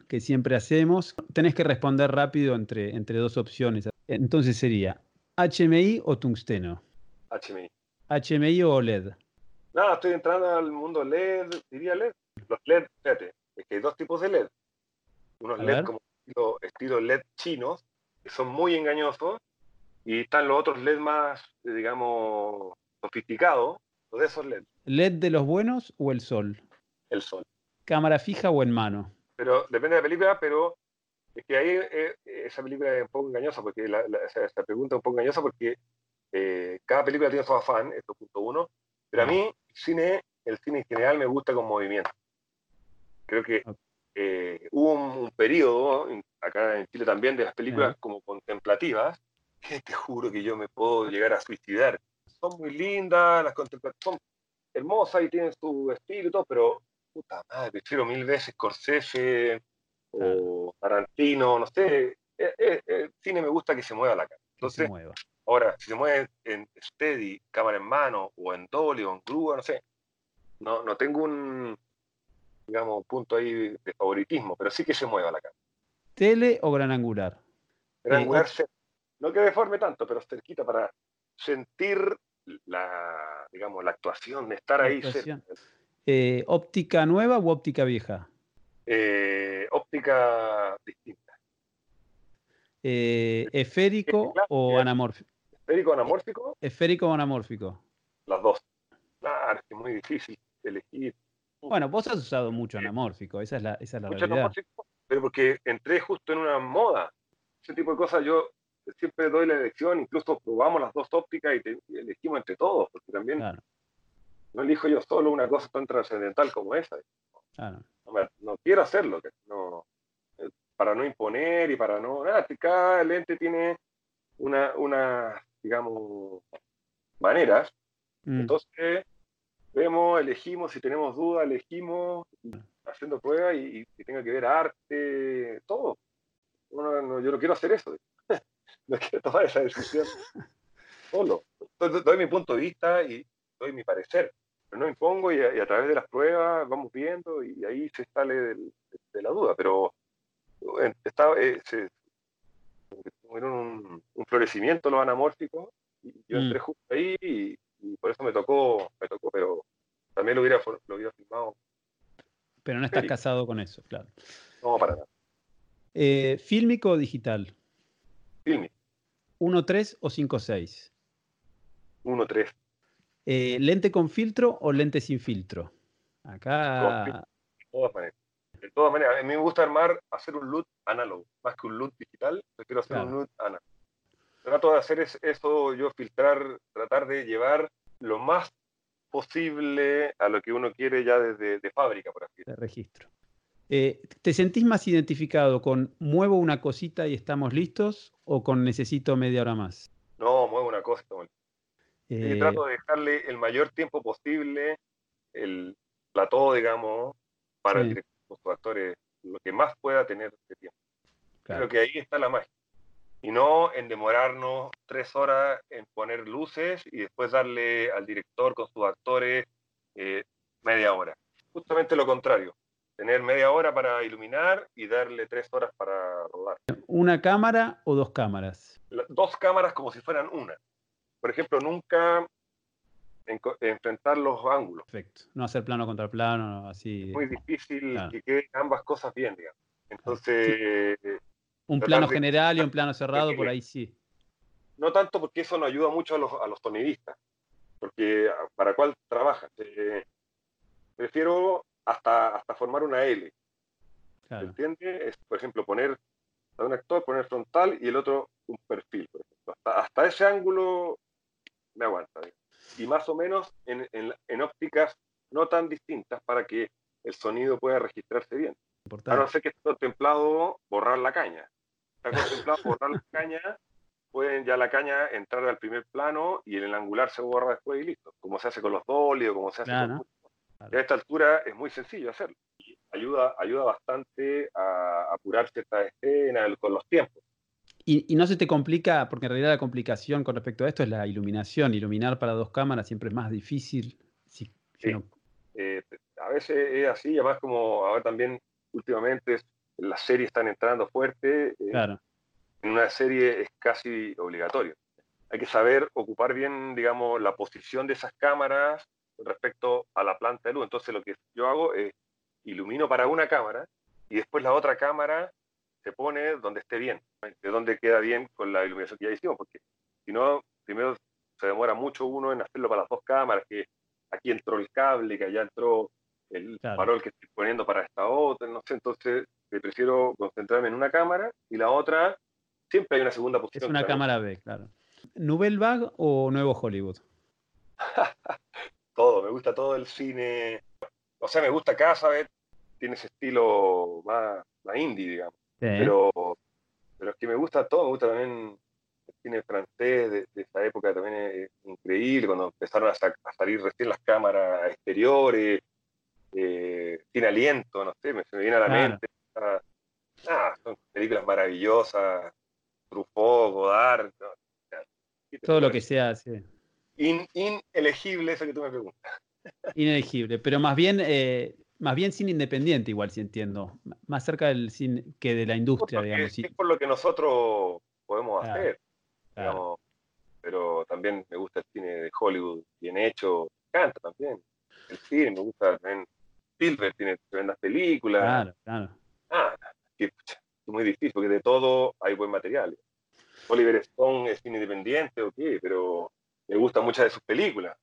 que siempre hacemos. Tenés que responder rápido entre, entre dos opciones. Entonces sería HMI o tungsteno. HMI. HMI o LED. No, estoy entrando al mundo LED, diría LED. Los LED, fíjate, es que hay dos tipos de LED. Unos LED como estilo, LED chinos, que son muy engañosos, y están los otros LED más, digamos, sofisticados, de esos LED. ¿LED de los buenos o el sol? El sol. ¿Cámara fija o en mano? Pero depende de la película, pero es que ahí eh, esa película es un poco engañosa, porque la, esa, pregunta es un poco engañosa porque eh, cada película tiene su afán, esto punto uno, pero a mí el cine, el cine en general me gusta con movimiento. Creo que eh, hubo un, periodo, acá en Chile también, de las películas como contemplativas, que te juro que yo me puedo llegar a suicidar son muy lindas, las contemplativas son hermosas y tienen su todo, pero puta madre, prefiero mil veces Scorsese o Tarantino, no sé. El, eh, eh, cine me gusta que se mueva la cara. Entonces, ahora, si se mueve en steady, cámara en mano, o en dolly, o en grúa, no sé. No, no tengo un, digamos, punto ahí de favoritismo, pero sí que se mueva la cara. ¿Tele o gran angular? Gran angular, no que deforme tanto, pero cerquita para sentir la, digamos, la actuación, de estar ahí. Eh, ¿Óptica nueva o óptica vieja? Eh, óptica distinta. Eh, ¿Esférico o anamórfico? ¿Esférico o anamórfico? ¿Esférico o anamórfico? Las dos. Claro, es muy difícil elegir. Bueno, vos has usado mucho anamórfico, esa es la, esa es la realidad. pero porque entré justo en una moda. Ese tipo de cosas yo siempre doy la elección, incluso probamos las dos ópticas y, elegimos entre todos, porque también no elijo yo solo una cosa tan trascendental como esa. No, quiero hacerlo, no, eh, para no imponer y para no... Nada, cada lente tiene una, una digamos, maneras. Mm. Entonces, vemos, elegimos, si tenemos dudas, elegimos. haciendo pruebas y, y, tenga que ver arte, todo. yo no quiero hacer eso. *laughs* no quiero tomar esa decisión solo. doy mi punto de vista y doy mi parecer no impongo y a, través de las pruebas vamos viendo y ahí se sale de, la duda. Pero estaba, eh, se, tuvieron un, un, florecimiento los anamórficos y yo mm. entré justo ahí y, por eso me tocó, me tocó, pero también lo hubiera, lo hubiera filmado. Pero no estás casado con eso, claro. No, para nada. Eh, ¿Fílmico o digital? Fílmico. ¿1.3 o 5.6? 1.3. Eh, ¿Lente con filtro o lente sin filtro? Acá. De todas maneras. De todas maneras, a mí me gusta armar, hacer un look análogo, más que un look digital, prefiero hacer un look análogo. Trato de hacer eso, yo filtrar, tratar de llevar lo más posible a lo que uno quiere ya desde de fábrica, por así decirlo. De registro. Eh, ¿Te sentís más identificado con muevo una cosita y estamos listos o con necesito media hora más? No, muevo una cosa, eh, trato de dejarle el mayor tiempo posible el plató, digamos, para sí. los actores, lo que más pueda tener de tiempo. Creo que ahí está la magia. Y no en demorarnos tres horas en poner luces y después darle al director con sus actores eh, media hora. Justamente lo contrario, para iluminar y darle tres horas para rodar. ¿Una cámara o dos cámaras? dos cámaras como si fueran una por ejemplo, nunca enfrentar los ángulos. Perfecto. No hacer plano contra plano, así. Es muy difícil que queden ambas cosas bien, digamos. Entonces. Un plano general y un plano cerrado, por ahí sí. No tanto porque eso nos ayuda mucho a los, a los tonidistas, porque para cuál trabajas. prefiero hasta, hasta formar una L. Claro. ¿Entiendes? Es, por ejemplo, poner a un actor, poner frontal y el otro un perfil. Por ejemplo. Hasta, hasta ese ángulo me aguanta. Y más o menos en, en, ópticas no tan distintas para que el sonido pueda registrarse bien. A no ser que esté contemplado borrar la caña. Está contemplado borrar la caña, pueden ya la caña entrar al primer plano y el angular se borra después y listo. Como se hace con los dolly o como se hace con... A esta altura es muy sencillo hacerlo. Y ayuda, ayuda bastante a apurar ciertas escenas con los tiempos. Y, no se te complica, porque en realidad la complicación con respecto a esto es la iluminación. Iluminar para dos cámaras siempre es más difícil. sí. Eh, a veces es así, además como ahora también últimamente las series están entrando fuerte. Eh, claro. En una serie es casi obligatorio. Hay que saber ocupar bien, digamos, la posición de esas cámaras respecto a la planta de luz. Entonces lo que yo hago es ilumino para una cámara y después la otra cámara se pone donde esté bien, de donde queda bien con la iluminación que ya hicimos, porque si no, primero se demora mucho uno en hacerlo para las dos cámaras, que aquí entró el cable, que allá entró el farol que estoy poniendo para esta otra, no sé, entonces prefiero concentrarme en una cámara y la otra, siempre hay una segunda posición. Es una cámara B, claro. ¿Nouvelle Vague o Nuevo Hollywood? *laughs* todo, me gusta todo el cine, o sea, me gusta Casa, tiene ese estilo más, más indie, digamos. Pero, pero es que me gusta todo, me gusta también el cine francés de, esa época, también es increíble, cuando empezaron a, salir recién las cámaras exteriores, eh, sin aliento, no sé, me, se me viene a la mente. Ah, son películas maravillosas, Truffaut, Godard. todo lo que sea, sí. inelegible, eso que tú me preguntas. Inelegible, pero más bien eh, más bien cine independiente, igual si entiendo. Más cerca del cine que de la industria, digamos. Es por lo que nosotros podemos hacer. pero también me gusta el cine de Hollywood bien hecho. Me encanta también. El cine me gusta también. Spielberg tiene tremendas películas. Claro, claro. Ah, es muy difícil porque de todo hay buen material. Oliver Stone es cine independiente o qué, pero me gusta muchas de sus películas.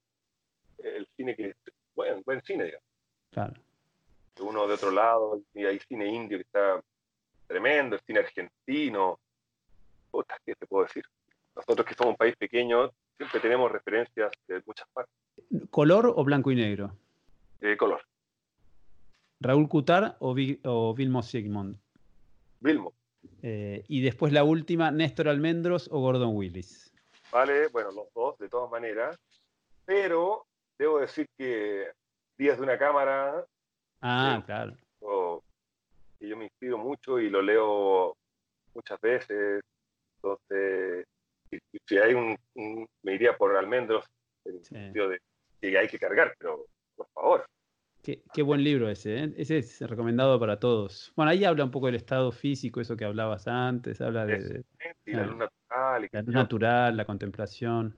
El cine que buen, buen cine, digamos. Claro uno de otro lado, y hay cine indio que está tremendo, el cine argentino. Puta, ¿qué te puedo decir? Nosotros que somos un país pequeño, siempre tenemos referencias de muchas partes. ¿Color o blanco y negro? De color. ¿Raúl Cutar o, o Vilmo Sigmund? Vilmo. Eh, y después la última, Néstor Almendros o Gordon Willis. Vale, bueno, los dos, de todas maneras. Pero debo decir que Días de una cámara Ah, claro. libro que yo me inspiro mucho y lo leo muchas veces. Entonces, si, hay un, me iría por almendros en el sentido de que hay que cargar, pero por favor. Qué, buen libro ese, ¿eh? ese es recomendado para todos. Bueno, ahí habla un poco del estado físico, eso que hablabas antes, habla de, la luz natural. la luz natural, la contemplación,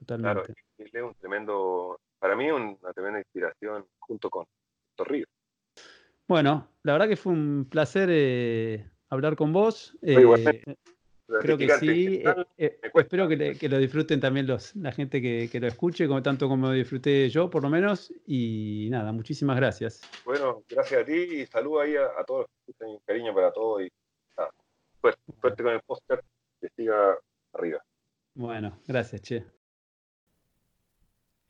totalmente. Claro, es un tremendo, para mí una tremenda inspiración junto con Torrillo. Bueno, la verdad que fue un placer eh, hablar con vos. Eh, creo que sí. Eh, espero que, lo disfruten también los, la gente que, lo escuche, como, tanto como lo disfruté yo, por lo menos. Y nada, muchísimas gracias. Bueno, gracias a ti y saludo ahí a, todos. Un cariño para todos y nada, suerte, con el póster, que siga arriba. Bueno, gracias, Che.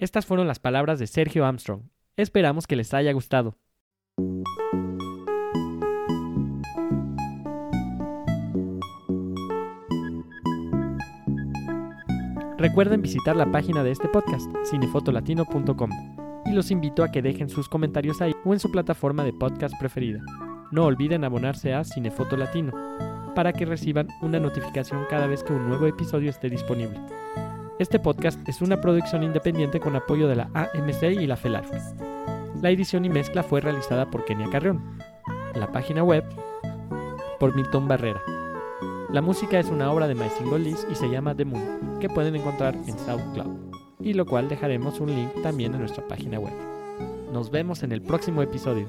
Estas fueron las palabras de Sergio Armstrong. Esperamos que les haya gustado. Recuerden visitar la página de este podcast, cinefotolatino.com, y los invito a que dejen sus comentarios ahí o en su plataforma de podcast preferida. No olviden abonarse a Cinefoto Latino para que reciban una notificación cada vez que un nuevo episodio esté disponible. Este podcast es una producción independiente con apoyo de la AMC y la FELAR. La edición y mezcla fue realizada por Kenia Carrión. La página web por Milton Barrera. La música es una obra de My Single y se llama The Moon, que pueden encontrar en SoundCloud, y lo cual dejaremos un link también en nuestra página web. Nos vemos en el próximo episodio.